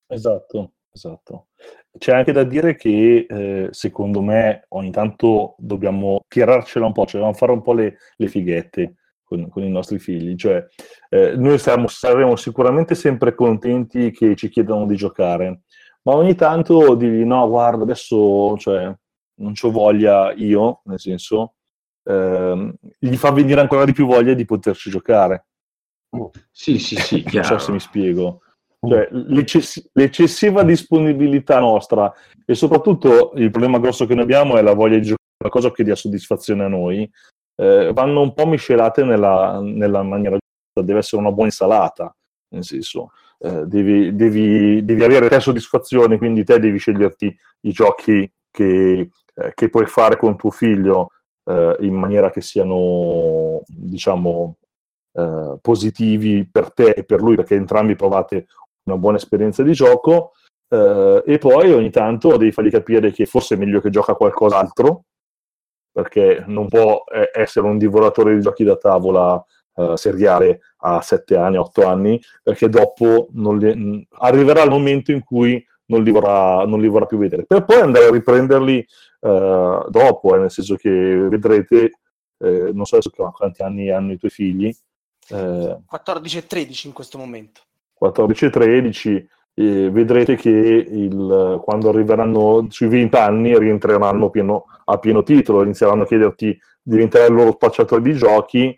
Esatto, esatto. C'è anche da dire che eh, secondo me ogni tanto dobbiamo tirarcela un po', cioè dobbiamo fare un po' le, le fighette con, con, i nostri figli. Cioè, eh, noi saremo, saremo, sicuramente sempre contenti che ci chiedano di giocare, ma ogni tanto digli no, guarda, adesso cioè, non ho voglia io, nel senso, eh, gli fa venire ancora di più voglia di poterci giocare. Sì, sì, sì, chiaro. Non so se mi spiego. Cioè, l'eccess- l'eccessiva disponibilità nostra e soprattutto il problema grosso che noi abbiamo è la voglia di giocare qualcosa che dia soddisfazione a noi, eh, vanno un po' miscelate nella, nella, maniera giusta, deve essere una buona insalata, nel senso, eh, devi, devi, devi, avere te soddisfazione, quindi te devi sceglierti i giochi che, eh, che puoi fare con tuo figlio eh, in maniera che siano, diciamo, eh, positivi per te e per lui, perché entrambi provate una buona esperienza di gioco. Uh, e poi ogni tanto devi fargli capire che forse è meglio che gioca qualcos'altro, perché non può eh, essere un divoratore di giochi da tavola uh, seriale a 7 anni, 8 anni, perché dopo li, arriverà il momento in cui non li, vorrà, non li vorrà più vedere, per poi andare a riprenderli uh, dopo, eh, nel senso che vedrete, eh, non so quanti anni hanno i tuoi figli. 14 e 13 in questo momento. 14 e 13, eh, vedrete che il, quando arriveranno sui 20 anni rientreranno pieno, a pieno titolo, inizieranno a chiederti, diventerai il loro spacciatore di giochi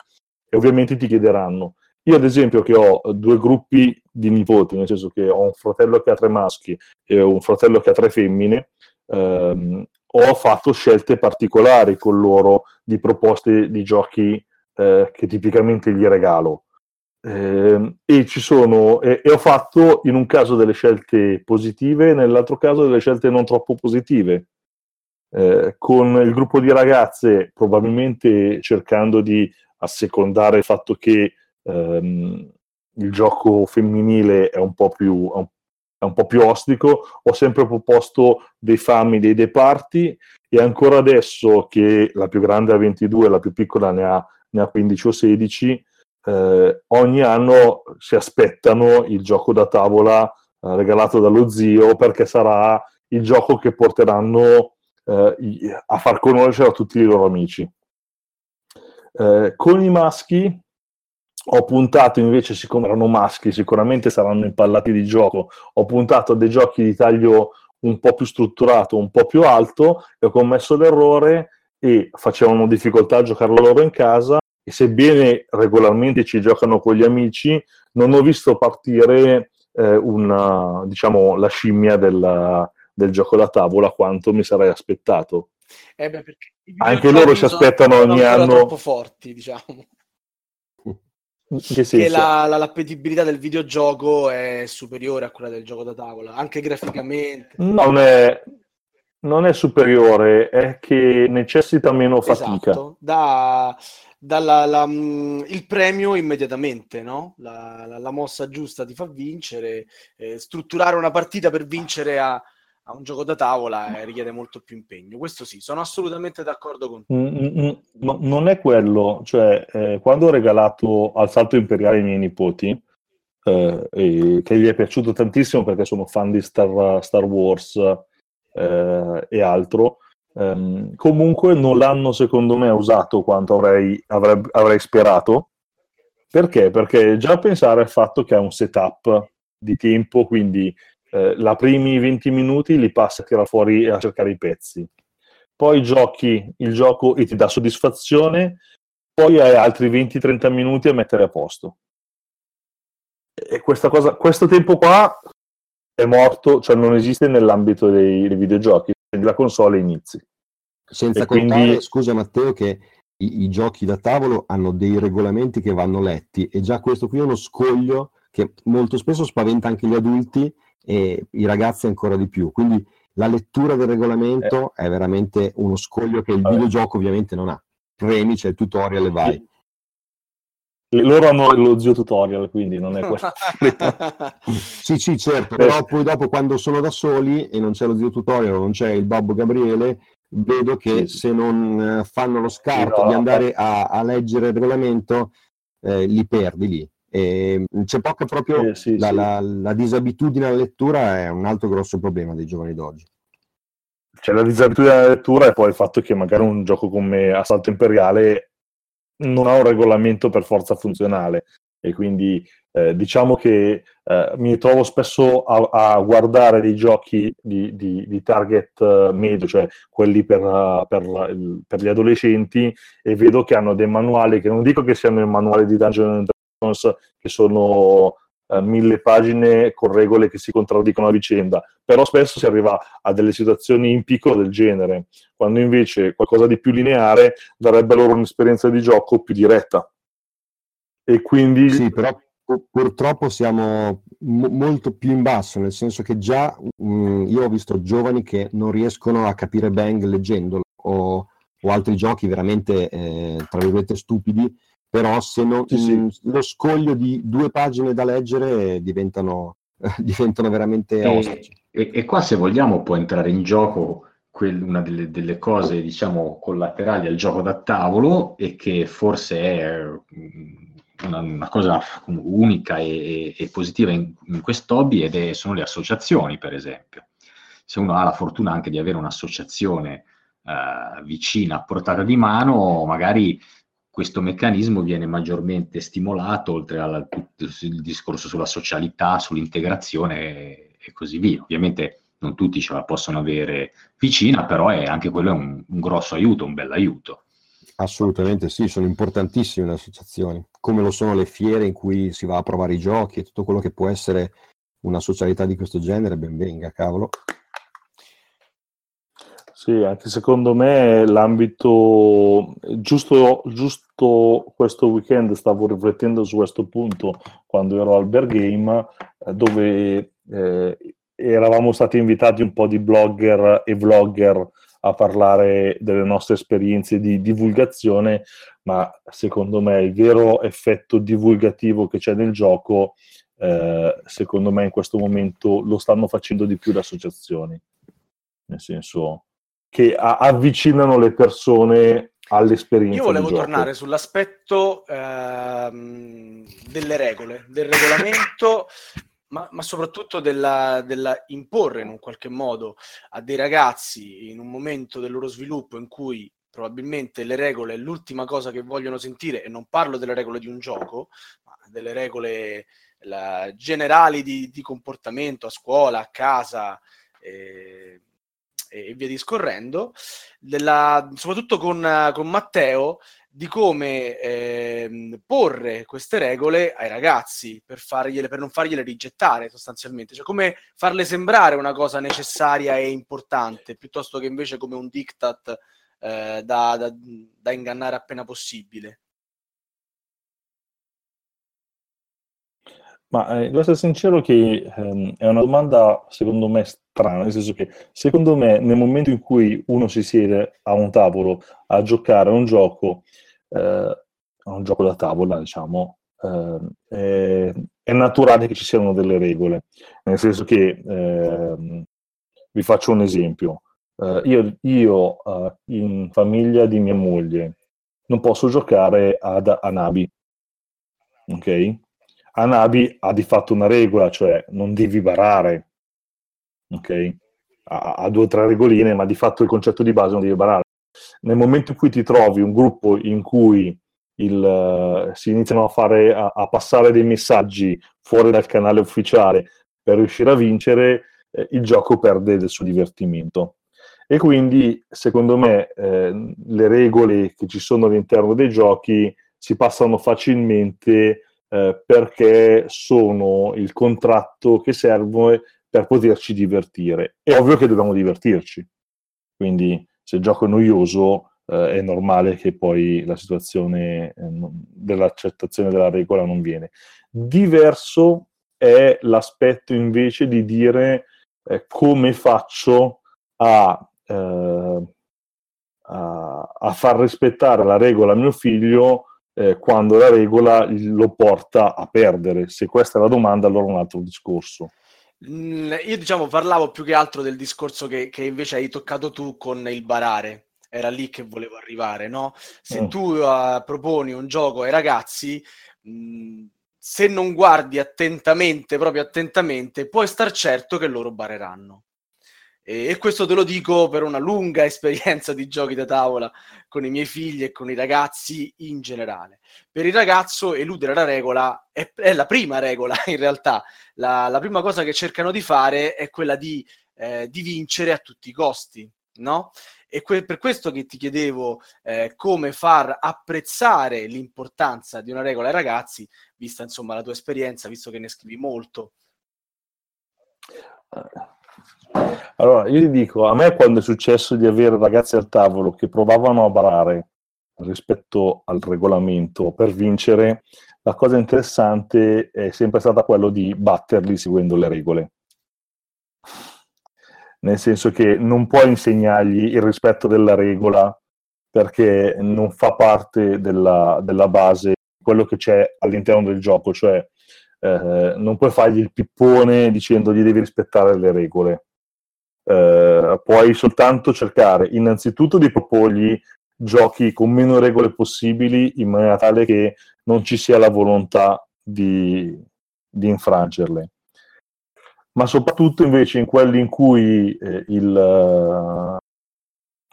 e ovviamente ti chiederanno. Io ad esempio che ho due gruppi di nipoti, nel senso che ho un fratello che ha tre maschi e un fratello che ha tre femmine, ehm, ho fatto scelte particolari con loro di proposte di giochi eh, che tipicamente gli regalo. Eh, e sono, e, e, ho fatto in un caso delle scelte positive, nell'altro caso delle scelte non troppo positive. Eh, con il gruppo di ragazze, probabilmente cercando di assecondare il fatto che ehm, il gioco femminile è un po' più, è un po' più ostico, ho sempre proposto dei fammi, dei departi e ancora adesso che la più grande ha 22 e la più piccola ne ha, ne ha 15 o 16, eh, ogni anno si aspettano il gioco da tavola eh, regalato dallo zio perché sarà il gioco che porteranno eh, a far conoscere a tutti i loro amici. Eh, con i maschi ho puntato invece, siccome erano maschi, sicuramente saranno impallati di gioco, ho puntato a dei giochi di taglio un po' più strutturato, un po' più alto e ho commesso l'errore e facevano difficoltà a giocarlo loro in casa e sebbene regolarmente ci giocano con gli amici, non ho visto partire eh, una, diciamo, la scimmia della, del gioco da tavola quanto mi sarei aspettato. Eh beh, Anche loro si aspettano ogni anno... troppo forti, diciamo. Che la, la, l'appetibilità del videogioco è superiore a quella del gioco da tavola, anche graficamente. Non è, non è superiore, è che necessita meno fatica. Esatto. Da, dalla, la, mm, il premio immediatamente, no? La, la, la, mossa giusta ti fa vincere, eh, strutturare una partita per vincere a, a un gioco da tavola eh, richiede molto più impegno. Questo sì, sono assolutamente d'accordo con te. Mm, mm, mm no, non è quello, cioè eh, quando ho regalato al salto imperiale ai miei nipoti, eh, che gli è piaciuto tantissimo perché sono fan di Star, Star Wars eh, e altro, Um, comunque non l'hanno secondo me usato quanto avrei, avrei, avrei, sperato. Perché? Perché già pensare al fatto che ha un setup di tempo, quindi eh, la primi 20 minuti li passa a tirare fuori e a cercare i pezzi. Poi giochi il gioco e ti dà soddisfazione, poi hai altri 20-30 minuti a mettere a posto. E questa cosa, questo tempo qua è morto, cioè non esiste nell'ambito dei, dei videogiochi, la console inizi. Senza e contare, quindi... scusa Matteo, che i, i, giochi da tavolo hanno dei regolamenti che vanno letti e già questo qui è uno scoglio che molto spesso spaventa anche gli adulti e i ragazzi ancora di più. Quindi la lettura del regolamento eh. è veramente uno scoglio che il eh. videogioco ovviamente non ha. Premi, c'è il tutorial e vai. Loro hanno lo zio tutorial, quindi non è questo. *laughs* *laughs* sì, sì, certo, però poi dopo quando sono da soli e non c'è lo zio tutorial, non c'è il babbo Gabriele, vedo che sì. se non eh, fanno lo scarto sì, no, di andare a, a, leggere il regolamento, eh, li perdi lì. E mm, c'è poca proprio eh, sì, la, la, la, disabitudine alla lettura è un altro grosso problema dei giovani d'oggi. C'è la disabitudine alla lettura e poi il fatto che magari un gioco come Assalto Imperiale non ha un regolamento per forza funzionale. E quindi eh, diciamo che eh, mi trovo spesso a, a, guardare dei giochi di, di, di target uh, medio, cioè quelli per, uh, per, il, per, gli adolescenti, e vedo che hanno dei manuali, che non dico che siano i manuali di Dungeons Dragons, che sono uh, mille pagine con regole che si contraddicono a vicenda, però spesso si arriva a delle situazioni in piccolo del genere, quando invece qualcosa di più lineare darebbe loro un'esperienza di gioco più diretta. E quindi... Sì, però purtroppo siamo m- molto più in basso, nel senso che già mh, mm, io ho visto giovani che non riescono a capire Bang leggendolo o, o altri giochi veramente, eh, tra virgolette, stupidi, però se non, sì, sì. Mm, lo scoglio di due pagine da leggere diventano, *laughs* diventano veramente e, ostici. E, e, qua se vogliamo può entrare in gioco quel, una delle, delle, cose, diciamo, collaterali al gioco da tavolo e che forse è... Mm, una, una cosa unica e, e positiva in, in quest'hobby ed è, sono le associazioni, per esempio. Se uno ha la fortuna anche di avere un'associazione eh, vicina, a portata di mano, magari questo meccanismo viene maggiormente stimolato, oltre al discorso sulla socialità, sull'integrazione e, così via. Ovviamente non tutti ce la possono avere vicina, però è, anche quello è un, un grosso aiuto, un bel aiuto. Assolutamente sì, sono importantissime le associazioni, come lo sono le fiere in cui si va a provare i giochi e tutto quello che può essere una socialità di questo genere, ben venga, cavolo. Sì, anche secondo me l'ambito, giusto, giusto questo weekend stavo riflettendo su questo punto quando ero al Bear Game, eh, dove eh, eravamo stati invitati un po' di blogger e vlogger a parlare delle nostre esperienze di divulgazione, ma secondo me il vero effetto divulgativo che c'è nel gioco, eh, secondo me in questo momento lo stanno facendo di più le associazioni, nel senso che a- avvicinano le persone all'esperienza. Io volevo tornare sull'aspetto ehm, delle regole, del regolamento *laughs* ma, ma soprattutto della, della, imporre in un qualche modo a dei ragazzi in un momento del loro sviluppo in cui probabilmente le regole è l'ultima cosa che vogliono sentire, e non parlo delle regole di un gioco, ma delle regole la, generali di, di, comportamento a scuola, a casa. Eh, e via discorrendo, della, soprattutto con, con Matteo, di come eh, porre queste regole ai ragazzi per, fargliele, per non fargliele rigettare sostanzialmente, cioè come farle sembrare una cosa necessaria e importante piuttosto che invece come un diktat eh, da, da, da ingannare appena possibile. Ma eh, devo essere sincero che ehm, è una domanda secondo me strana, nel senso che secondo me nel momento in cui uno si siede a un tavolo a giocare a un gioco, eh, un gioco da tavola, diciamo, eh, è, è, naturale che ci siano delle regole, nel senso che, eh, vi faccio un esempio, eh, io, io eh, in famiglia di mia moglie non posso giocare ad Anabi, ok? Anabi ha di fatto una regola, cioè non devi barare, ok? Ha, due o tre regoline, ma di fatto il concetto di base non devi barare nel momento in cui ti trovi un gruppo in cui il, uh, si iniziano a, fare, a, a, passare dei messaggi fuori dal canale ufficiale per riuscire a vincere, eh, il gioco perde del suo divertimento. E quindi, secondo me, eh, le regole che ci sono all'interno dei giochi si passano facilmente eh, perché sono il contratto che serve per poterci divertire. È ovvio che dobbiamo divertirci. Quindi se il gioco è noioso eh, è normale che poi la situazione eh, dell'accettazione della regola non viene. Diverso è l'aspetto invece di dire eh, come faccio a, eh, a, a, far rispettare la regola a mio figlio eh, quando la regola lo porta a perdere. Se questa è la domanda, allora un altro discorso. Mm, io diciamo parlavo più che altro del discorso che, che invece hai toccato tu con il barare era lì che volevo arrivare, no? Se mm. tu uh, proponi un gioco ai ragazzi, mh, mm, se non guardi attentamente, proprio attentamente, puoi star certo che loro bareranno. E, e questo te lo dico per una lunga *laughs* esperienza di giochi da tavola con i miei figli e con i ragazzi in generale. Per il ragazzo eludere la regola è, è la prima regola, *laughs* in realtà. La, la, prima cosa che cercano di fare è quella di, eh, di vincere a tutti i costi, no? E que- per questo che ti chiedevo eh, come far apprezzare l'importanza di una regola ai ragazzi, vista insomma la tua esperienza, visto che ne scrivi molto. Allora, io ti dico, a me quando è successo di avere ragazzi al tavolo che provavano a barare rispetto al regolamento per vincere, la cosa interessante è sempre stata quello di batterli seguendo le regole nel senso che non puoi insegnargli il rispetto della regola perché non fa parte della, della base quello che c'è all'interno del gioco, cioè eh, non puoi fargli il pippone dicendogli devi rispettare le regole. Eh, puoi soltanto cercare innanzitutto di proporgli giochi con meno regole possibili in maniera tale che non ci sia la volontà di, di infrangerle ma soprattutto invece in quelli in cui eh, il, uh,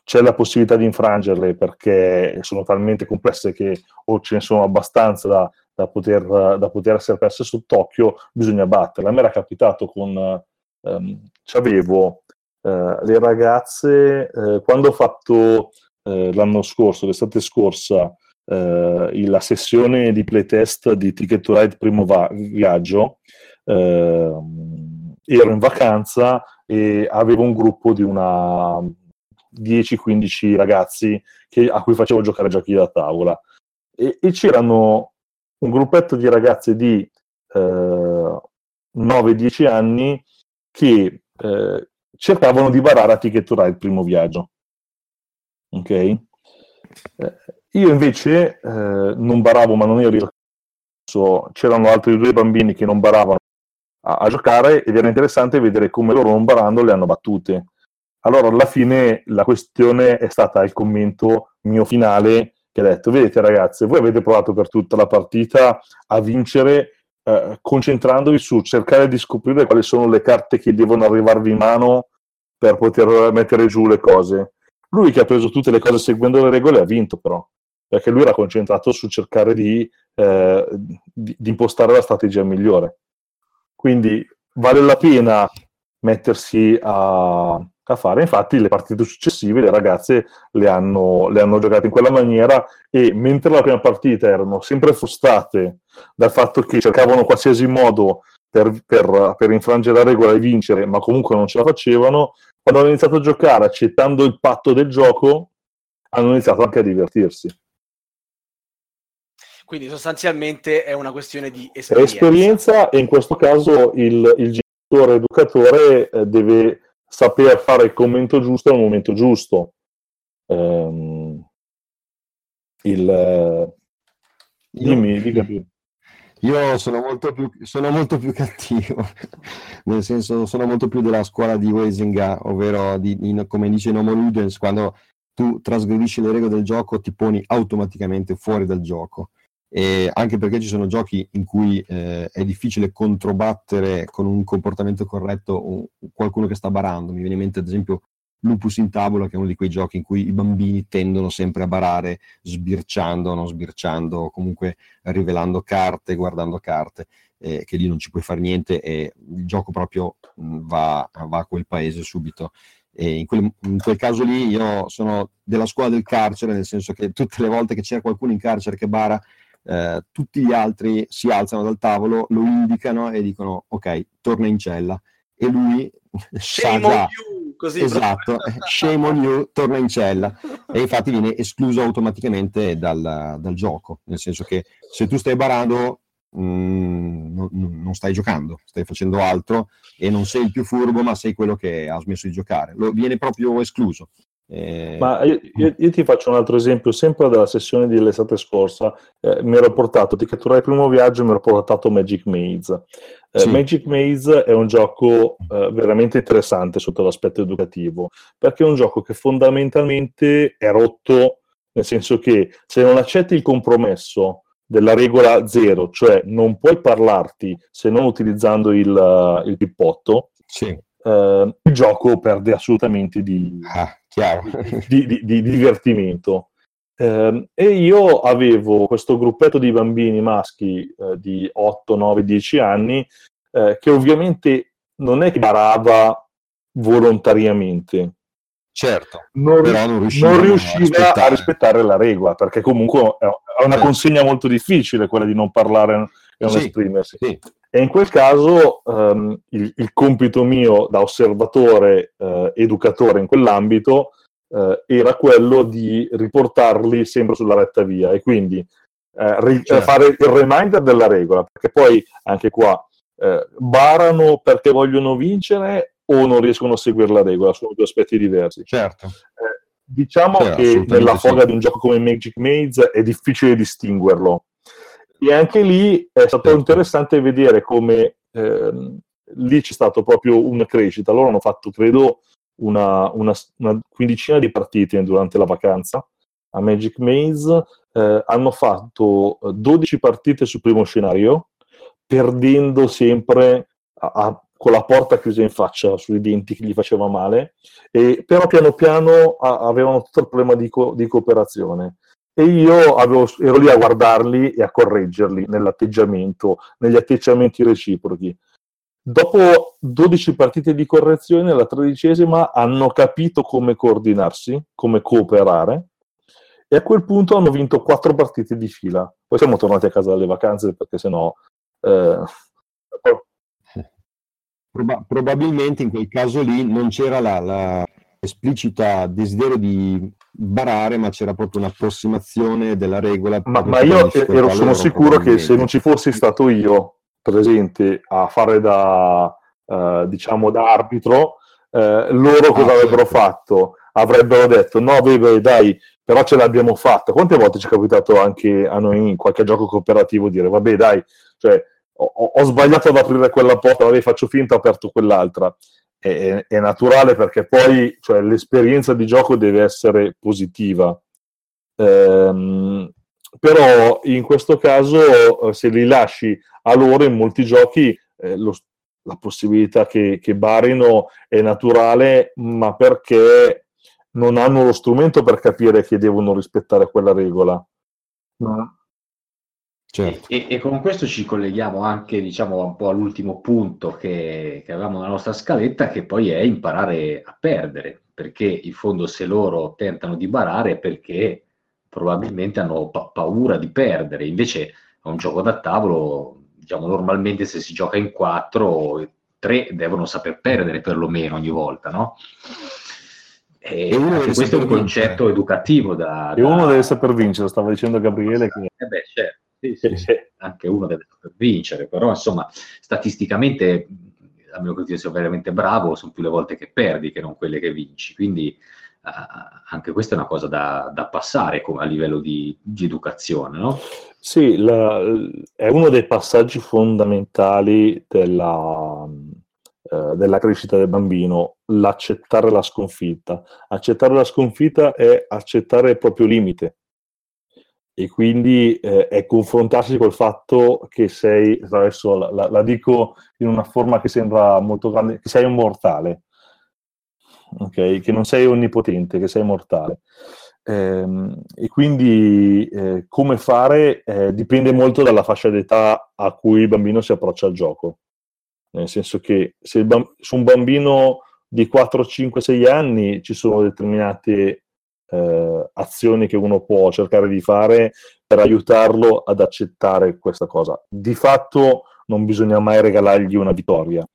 c'è la possibilità di infrangerle perché sono talmente complesse che o ce ne sono abbastanza da, da, poter, da poter, essere perse sott'occhio, bisogna batterle. A me era capitato con, um, avevo uh, le ragazze, uh, quando ho fatto l'anno scorso, l'estate scorsa, la sessione di playtest di Ticket to Ride primo va- viaggio, ero in vacanza e avevo un gruppo di una 10-15 ragazzi che, a cui facevo giocare giochi da tavola. E, e c'erano un gruppetto di ragazze di eh, 9-10 anni che eh, cercavano di barare a Ticket to Ride il primo viaggio. Ok? Eh, io invece eh, non baravo, ma non ero c'erano altri due bambini che non baravano a, a, giocare ed era interessante vedere come loro non barando le hanno battute. Allora alla fine la questione è stata il commento mio finale che ha detto, vedete ragazze, voi avete provato per tutta la partita a vincere eh, concentrandovi su cercare di scoprire quali sono le carte che devono arrivarvi in mano per poter mettere giù le cose. Lui che ha preso tutte le cose seguendo le regole ha vinto però, perché lui era concentrato su cercare di, eh, di, di impostare la strategia migliore. Quindi vale la pena mettersi a, a fare. Infatti, le partite successive le ragazze le hanno, le hanno, giocate in quella maniera e mentre la prima partita erano sempre frustrate dal fatto che cercavano qualsiasi modo per, per, per infrangere la regola e vincere, ma comunque non ce la facevano, quando hanno iniziato a giocare accettando il patto del gioco, hanno iniziato anche a divertirsi. Quindi sostanzialmente è una questione di esperienza. Esperienza e in questo caso il, il genitore educatore eh, deve saper fare il commento giusto al momento giusto. Um, il, eh, dimmi, dica più. Io sono molto, più, sono molto più cattivo, *laughs* nel senso sono molto più della scuola di Wesinga, ovvero di, in, come dice Nomo Ludens, quando tu trasgredisci le regole del gioco ti poni automaticamente fuori dal gioco e anche perché ci sono giochi in cui eh, è difficile controbattere con un comportamento corretto un, qualcuno che sta barando. Mi viene in mente ad esempio Lupus in tavola, che è uno di quei giochi in cui i bambini tendono sempre a barare sbirciando, non sbirciando, comunque rivelando carte, guardando carte, eh, che lì non ci puoi fare niente e il gioco proprio va, va a quel paese subito. In quel, in quel, caso lì io sono della scuola del carcere, nel senso che tutte le volte che c'è qualcuno in carcere che bara, eh, tutti gli altri si alzano dal tavolo, lo indicano e dicono ok, torna in cella. E lui *laughs* sa già, così esatto, shame on you, torna in cella e infatti viene escluso automaticamente dal, dal gioco, nel senso che se tu stai barando mm, non, non, stai giocando, stai facendo altro e non sei il più furbo ma sei quello che ha smesso di giocare, Lo, viene proprio escluso. Eh... Ma io, io, io, ti faccio un altro esempio, sempre dalla sessione dell'estate scorsa, eh, mi ero portato, di catturare il primo viaggio, mi ero portato Magic Maze. Eh, sì. Magic Maze è un gioco eh, veramente interessante sotto l'aspetto educativo, perché è un gioco che fondamentalmente è rotto, nel senso che se non accetti il compromesso della regola zero, cioè non puoi parlarti se non utilizzando il, il pippotto, sì eh, il gioco perde assolutamente di, ah, di, di, di divertimento. Eh, e io avevo questo gruppetto di bambini maschi eh, di 8, 9, 10 anni eh, che ovviamente non è che barava volontariamente. Certo, non, non riusciva, non riusciva a, a, rispettare la regola, perché comunque è una certo. consegna molto difficile quella di non parlare e non sì, esprimersi. Sì. E in quel caso um, il, il, compito mio da osservatore eh, educatore in quell'ambito eh, era quello di riportarli sempre sulla retta via e quindi eh, ri- certo. fare il reminder della regola, perché poi anche qua eh, barano perché vogliono vincere o non riescono a seguire la regola, sono due aspetti diversi. Certo. Eh, diciamo certo, che nella foga sì. di un gioco come Magic Maze è difficile distinguerlo e anche lì è stato certo. interessante vedere come ehm, lì c'è stata proprio una crescita. Loro hanno fatto, credo, una, una, una, quindicina di partite durante la vacanza a Magic Maze. Eh, hanno fatto 12 partite sul primo scenario, perdendo sempre a, a, con la porta chiusa in faccia sui denti che gli faceva male, e, però piano piano a, avevano tutto il problema di, co, di cooperazione e io avevo, ero lì a guardarli e a correggerli nell'atteggiamento, negli atteggiamenti reciprochi. Dopo 12 partite di correzione, la tredicesima hanno capito come coordinarsi, come cooperare, e a quel punto hanno vinto quattro partite di fila. Poi siamo tornati a casa dalle vacanze perché sennò... Eh... Proba- probabilmente in quel caso lì non c'era la, la esplicita desiderio di barare, ma c'era proprio un'approssimazione della regola. Ma, ma io ero, sono sicuro che se non ci fossi stato io presente a fare da, uh, diciamo, da arbitro, uh, loro cosa ah, avrebbero certo. fatto? Avrebbero detto, no, beh, dai, però ce l'abbiamo fatta. Quante volte ci è capitato anche a noi in qualche gioco cooperativo dire, vabbè, dai, cioè, ho, ho sbagliato ad aprire quella porta, vabbè, faccio finta, ho aperto quell'altra è, è naturale perché poi cioè, l'esperienza di gioco deve essere positiva. Ehm, però in questo caso, eh, se li lasci a loro, in molti giochi eh, lo, la possibilità che, che barino è naturale, ma perché non hanno lo strumento per capire che devono rispettare quella regola. No. Certo. E, e, con questo ci colleghiamo anche diciamo, un po' all'ultimo punto che, che, avevamo nella nostra scaletta, che poi è imparare a perdere, perché in fondo se loro tentano di barare perché probabilmente hanno pa- paura di perdere, invece è un gioco da tavolo, diciamo normalmente se si gioca in quattro, tre devono saper perdere perlomeno ogni volta, no? E, e questo è un concetto educativo da, da... E uno deve saper vincere, stava dicendo Gabriele che... Eh beh, certo sì, sì, sì. anche uno deve vincere, però insomma, statisticamente, a mio avviso, sei veramente bravo, sono più le volte che perdi che non quelle che vinci, quindi uh, anche questa è una cosa da, da passare a livello di, di educazione, no? Sì, la, è uno dei passaggi fondamentali della, uh, della crescita del bambino, l'accettare la sconfitta. Accettare la sconfitta è accettare il proprio limite, e quindi eh, è confrontarsi col fatto che sei, adesso la, la, la, dico in una forma che sembra molto grande, che sei un mortale, okay? che non sei onnipotente, che sei mortale. Ehm, e quindi eh, come fare eh, dipende molto dalla fascia d'età a cui il bambino si approccia al gioco. Nel senso che se bamb- su un bambino di 4, 5, 6 anni ci sono determinate eh, azioni che uno può cercare di fare per aiutarlo ad accettare questa cosa. Di fatto non bisogna mai regalargli una vittoria.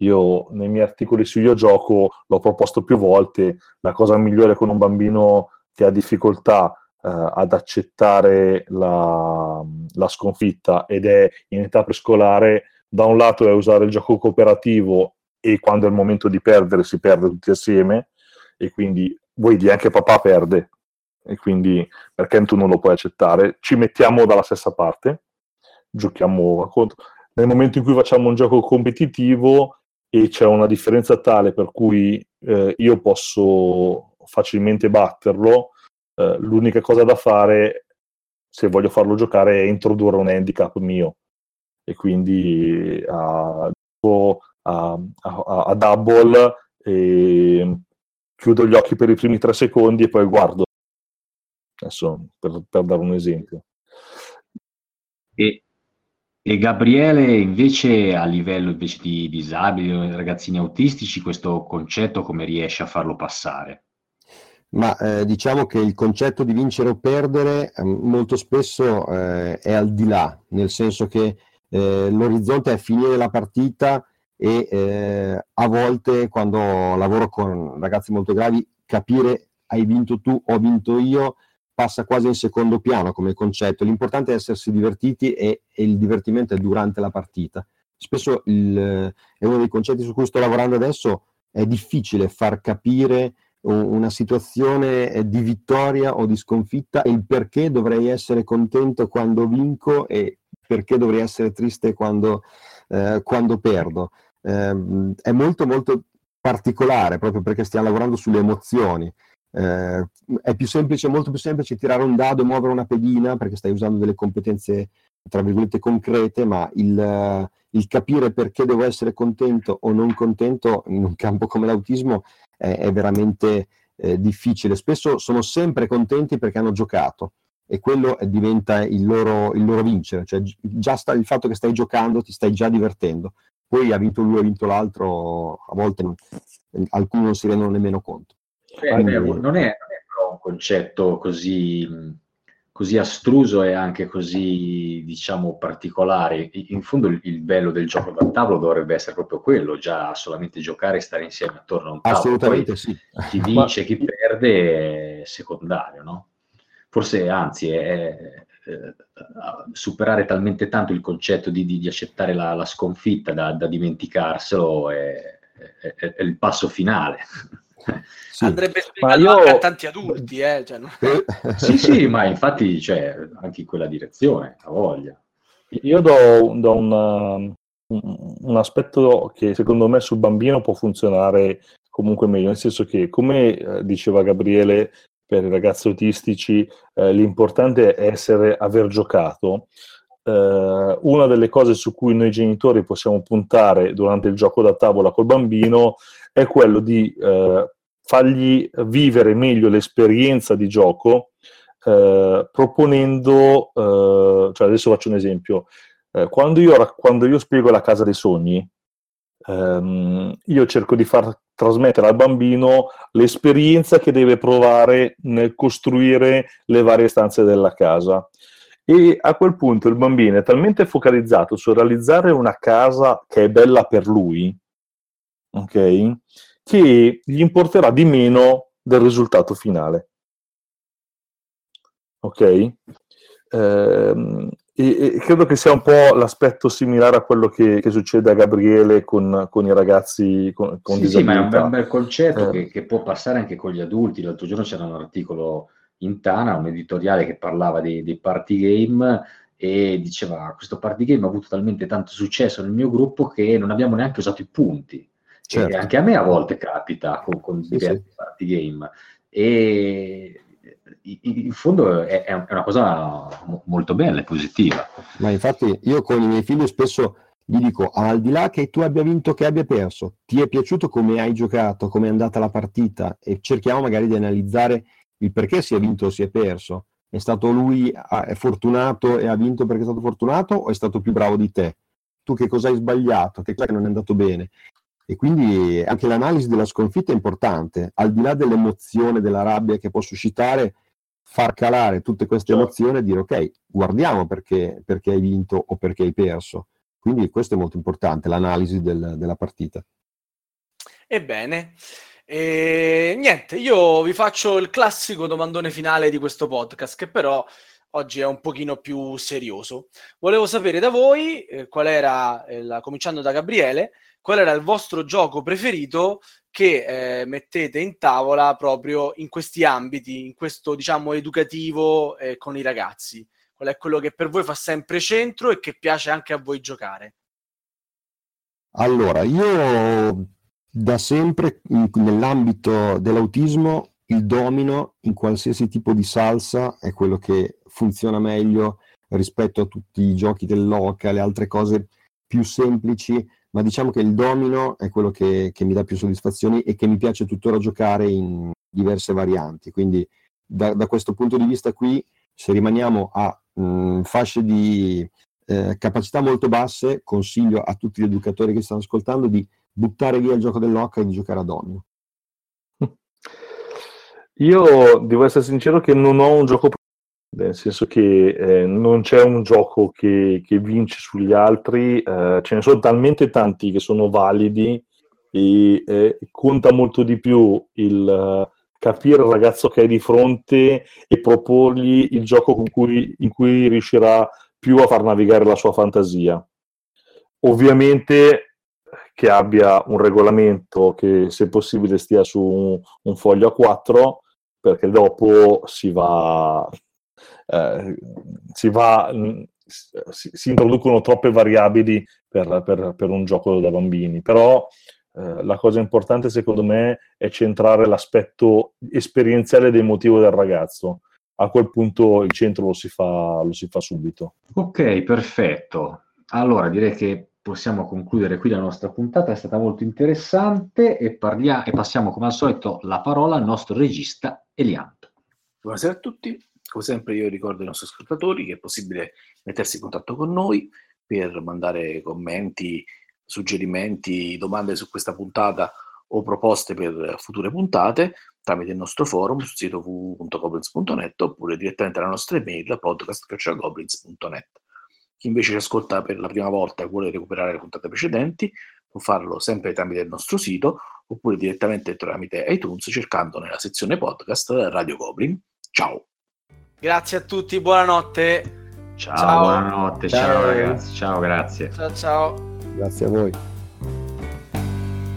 io nei miei articoli su Io Gioco l'ho proposto più volte, la cosa migliore con un bambino che ha difficoltà eh, ad accettare la, la, sconfitta ed è in età prescolare, da un lato è usare il gioco cooperativo e quando è il momento di perdere si perde tutti assieme e quindi vuoi dire anche papà perde. E quindi perché tu non lo puoi accettare, ci mettiamo dalla stessa parte, giochiamo a conto. Nel momento in cui facciamo un gioco competitivo e c'è una differenza tale per cui eh, io posso facilmente batterlo, eh, l'unica cosa da fare se voglio farlo giocare è introdurre un handicap mio. E quindi a, a, a, a double e chiudo gli occhi per i primi tre secondi e poi guardo adesso per, per dare un esempio e e Gabriele invece a livello invece di disabili o ragazzini autistici questo concetto come riesce a farlo passare? Ma eh, diciamo che il concetto di vincere o perdere eh, molto spesso eh, è al di là, nel senso che eh, l'orizzonte è finire la partita e eh, a volte quando lavoro con ragazzi molto gravi capire hai vinto tu ho vinto io passa quasi in secondo piano come concetto. L'importante è essersi divertiti e, e il divertimento è durante la partita. Spesso il, è uno dei concetti su cui sto lavorando adesso, è difficile far capire una situazione di vittoria o di sconfitta e il perché dovrei essere contento quando vinco e perché dovrei essere triste quando, eh, quando perdo. Eh, è molto molto particolare proprio perché stiamo lavorando sulle emozioni. Eh, è più semplice, molto più semplice tirare un dado e muovere una pedina perché stai usando delle competenze tra virgolette concrete, ma il, il capire perché devo essere contento o non contento in un campo come l'autismo è, è veramente eh, difficile. Spesso sono sempre contenti perché hanno giocato e quello diventa il loro, il loro vincere, cioè già sta, il fatto che stai giocando ti stai già divertendo. Poi ha vinto lui, ha vinto l'altro, a volte alcuni non si rendono nemmeno conto. Beh, Quindi... non, è, non, è, però un concetto così, così, astruso e anche così, diciamo, particolare. In fondo il, il, bello del gioco da tavolo dovrebbe essere proprio quello, già solamente giocare e stare insieme attorno a un tavolo. Assolutamente Poi, sì. Chi vince, chi perde è secondario, no? Forse anzi è, è, superare talmente tanto il concetto di, di, di accettare la, la, sconfitta da, da dimenticarselo è, è, il passo finale. *laughs* Sì. Andrebbe spiegato io... anche a tanti adulti, eh? Cioè, no? *laughs* sì, sì, ma infatti cioè, anche in quella direzione, ha voglia. Io do, do una, um, un aspetto che secondo me sul bambino può funzionare comunque meglio, nel senso che, come eh, diceva Gabriele, per i ragazzi autistici eh, l'importante è essere, aver giocato. Eh, una delle cose su cui noi genitori possiamo puntare durante il gioco da tavola col bambino è quello di eh, fargli vivere meglio l'esperienza di gioco eh, proponendo, eh, cioè adesso faccio un esempio, eh, quando io, quando, io, spiego la casa dei sogni, ehm, io cerco di far trasmettere al bambino l'esperienza che deve provare nel costruire le varie stanze della casa. E a quel punto il bambino è talmente focalizzato su realizzare una casa che è bella per lui, ok? Che gli importerà di meno del risultato finale. Ok? Ehm, e, e, credo che sia un po' l'aspetto similare a quello che, che succede a Gabriele con, con i ragazzi con, con sì, disabilità. Sì, ma è un bel, un bel concetto eh. che, che, può passare anche con gli adulti. L'altro giorno c'era un articolo in Tana, un editoriale che parlava dei, dei party game e diceva questo party game ha avuto talmente tanto successo nel mio gruppo che non abbiamo neanche usato i punti. Certo. anche a me a volte capita con, con sì, diversi sì. party game. E in fondo è, è una cosa molto bella e positiva. Ma infatti io con i miei figli spesso gli dico, al di là che tu abbia vinto o che abbia perso, ti è piaciuto come hai giocato, come è andata la partita e cerchiamo magari di analizzare il perché si è vinto o si è perso. È stato lui è fortunato e ha vinto perché è stato fortunato o è stato più bravo di te? Tu che cosa hai sbagliato? Che cosa non è andato bene? E quindi anche l'analisi della sconfitta è importante, al di là dell'emozione, della rabbia che può suscitare, far calare tutte queste certo. emozioni e dire ok, guardiamo perché, perché hai vinto o perché hai perso. Quindi questo è molto importante, l'analisi del, della partita. Ebbene, e niente, io vi faccio il classico domandone finale di questo podcast, che però oggi è un pochino più serioso. Volevo sapere da voi eh, qual era, eh, cominciando da Gabriele, qual era il vostro gioco preferito che eh, mettete in tavola proprio in questi ambiti, in questo diciamo educativo eh, con i ragazzi. Qual è quello che per voi fa sempre centro e che piace anche a voi giocare? Allora, io da sempre nell'ambito dell'autismo il domino in qualsiasi tipo di salsa è quello che funziona meglio rispetto a tutti i giochi del local e altre cose più semplici, ma diciamo che il domino è quello che, che mi dà più soddisfazioni e che mi piace tuttora giocare in diverse varianti. Quindi da, da questo punto di vista qui, se rimaniamo a mh, fasce di eh, capacità molto basse, consiglio a tutti gli educatori che stanno ascoltando di buttare via il gioco dell'occa e di giocare a domino. Io devo essere sincero che non ho un gioco nel senso che eh, non c'è un gioco che, che vince sugli altri, eh, ce ne sono talmente tanti che sono validi e eh, conta molto di più il capire il ragazzo che hai di fronte e proporgli il gioco cui, in cui riuscirà più a far navigare la sua fantasia. Ovviamente che abbia un regolamento che se possibile stia su un, un foglio a 4 perché dopo si va, eh, si, va si, si, introducono troppe variabili per, per, per, un gioco da bambini però eh, la cosa importante secondo me è centrare l'aspetto esperienziale ed emotivo del ragazzo. A quel punto il centro lo si fa, lo si fa subito. Ok perfetto. Allora direi che possiamo concludere qui la nostra puntata, è stata molto interessante e, parlia- e passiamo come al solito la parola al nostro regista Elianto. Buonasera a tutti, come sempre io ricordo ai nostri ascoltatori che è possibile mettersi in contatto con noi per mandare commenti, suggerimenti, domande su questa puntata o proposte per future puntate tramite il nostro forum sul sito www.goblins.net oppure direttamente alla nostra email podcast.goblins.net. Chi invece ci ascolta per la prima volta e vuole recuperare le puntate precedenti può farlo sempre tramite il nostro sito oppure direttamente tramite iTunes cercando nella sezione podcast Radio Goblin. Ciao! Grazie a tutti, buonanotte! Ciao, ciao. buonanotte, ciao. ciao ragazzi, ciao, grazie. Ciao, ciao. Grazie a voi.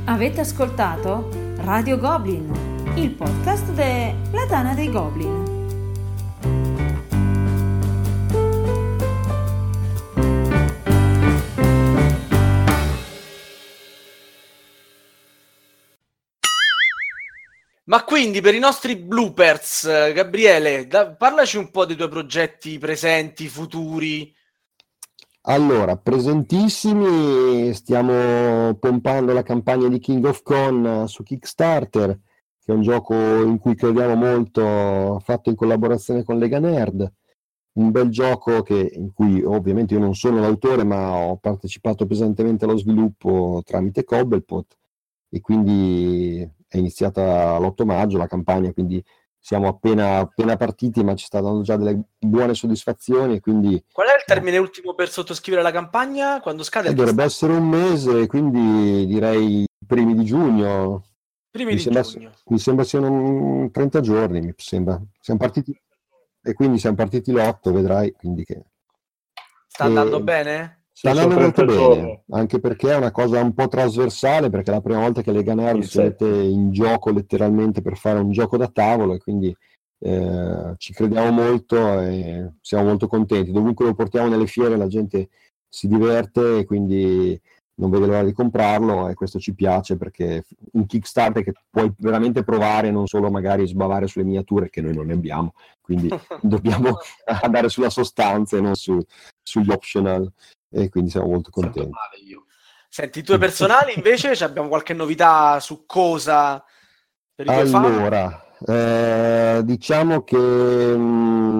Avete ascoltato Radio Goblin, il podcast della Dana dei Goblin. Ma quindi per i nostri bloopers, Gabriele, da, parlaci un po' dei tuoi progetti presenti, futuri. Allora, presentissimi, stiamo pompando la campagna di King of Con su Kickstarter, che è un gioco in cui crediamo molto, fatto in collaborazione con Lega Nerd. Un bel gioco che, in cui ovviamente io non sono l'autore, ma ho partecipato pesantemente allo sviluppo tramite Cobblepot e quindi è iniziata l'8 maggio la campagna, quindi siamo appena, appena partiti, ma ci sta dando già delle buone soddisfazioni. Quindi, Qual è il termine ultimo per sottoscrivere la campagna? Quando scade? Eh, dovrebbe essere un mese, quindi direi primi di giugno. Primi mi di sembra, giugno. Mi sembra siano 30 giorni, mi sembra. Siamo partiti, e quindi siamo partiti l'8, vedrai. Quindi che... Sta andando e... bene? Sta andando molto bene, anche perché è una cosa un po' trasversale, perché è la prima volta che Lega Nerd si mette in gioco letteralmente per fare un gioco da tavolo e quindi eh, ci crediamo molto e siamo molto contenti. Dovunque lo portiamo nelle fiere la gente si diverte e quindi non vede l'ora di comprarlo e questo ci piace perché un Kickstarter che puoi veramente provare, non solo magari sbavare sulle miniature che noi non ne abbiamo, quindi *laughs* dobbiamo *laughs* andare sulla sostanza e non su, sugli optional e quindi siamo molto contenti. Senti, i tuoi personali invece abbiamo qualche novità su cosa per allora, eh, diciamo che mh, mm,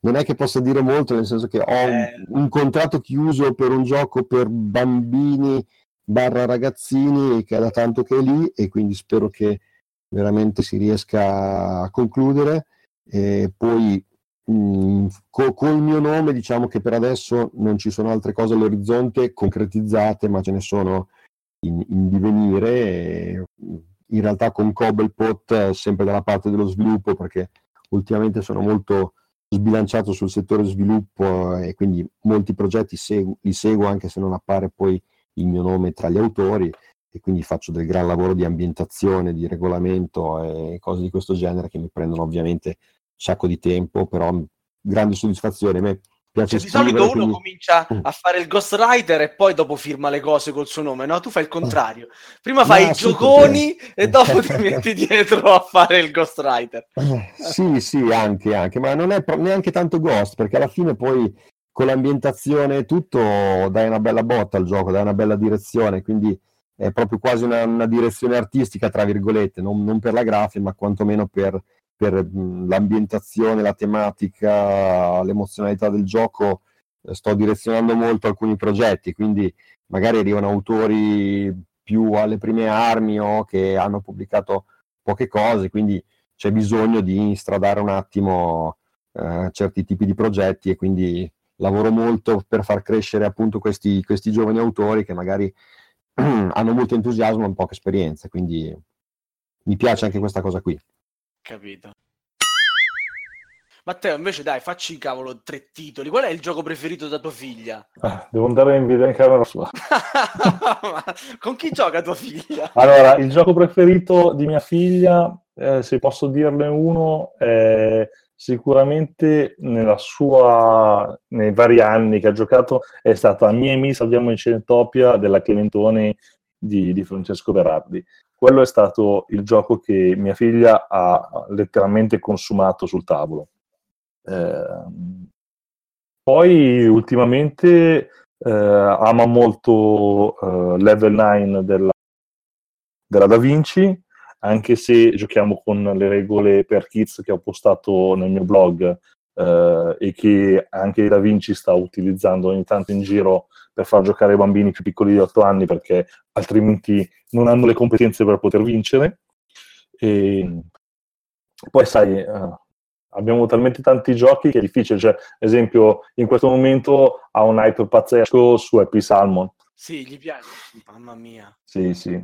non è che possa dire molto, nel senso che ho eh. un, un, contratto chiuso per un gioco per bambini barra ragazzini che è da tanto che è lì e quindi spero che veramente si riesca a concludere. E poi mh, co- col mio nome diciamo che per adesso non ci sono altre cose all'orizzonte concretizzate, ma ce ne sono in, in divenire. In realtà con Cobblepot sempre dalla parte dello sviluppo perché ultimamente sono molto sbilanciato sul settore sviluppo e quindi molti progetti segu- li seguo anche se non appare poi il mio nome tra gli autori e quindi faccio del gran lavoro di ambientazione, di regolamento e cose di questo genere che mi prendono ovviamente sacco di tempo, però grande soddisfazione. A me piace Cioè, di solito uno quindi... comincia Mm. a fare il ghostwriter e poi dopo firma le cose col suo nome, no? Tu fai il contrario. Prima fai No, i gioconi e *laughs* dopo ti metti dietro a fare il ghostwriter. *laughs* Sì, sì, anche, anche, ma non è neanche tanto Ghost, perché alla fine poi con l'ambientazione e tutto dai una bella botta al gioco, dai una bella direzione, quindi è proprio quasi una, una direzione artistica, tra virgolette, non, non per la grafica, ma quantomeno per, per, l'ambientazione, la tematica, l'emozionalità del gioco. eh, Sto direzionando molto alcuni progetti, quindi magari arrivano autori più alle prime armi o che hanno pubblicato poche cose, quindi c'è bisogno di stradare un attimo eh, certi tipi di progetti e quindi lavoro molto per far crescere appunto questi, questi giovani autori che magari *clears throat* hanno molto entusiasmo e poca esperienza, quindi mi piace anche questa cosa qui. Capito. Matteo, invece dai, facci cavolo tre titoli. Qual è il gioco preferito da tua figlia? Ah, devo andare in video in camera sua. *laughs* Con chi gioca tua figlia? Allora, il gioco preferito di mia figlia, eh, se posso dirne uno, è sicuramente nella sua, nei vari anni che ha giocato, è stata Miemi, Salviamo in Centopia della Clementone di, di Francesco Berardi. Quello è stato il gioco che mia figlia ha letteralmente consumato sul tavolo. Eh, poi ultimamente eh, ama molto eh, Level 9 della, della Da Vinci, anche se giochiamo con le regole per kids che ho postato nel mio blog eh, e che anche Da Vinci sta utilizzando ogni tanto in giro per far giocare i bambini più piccoli di 8 anni perché altrimenti non hanno le competenze per poter vincere. E poi sai, eh, abbiamo talmente tanti giochi che è difficile, cioè, ad esempio, in questo momento ha un hype pazzesco su Happy Salmon. Sì, gli piace. Mamma mia. Sì, sì.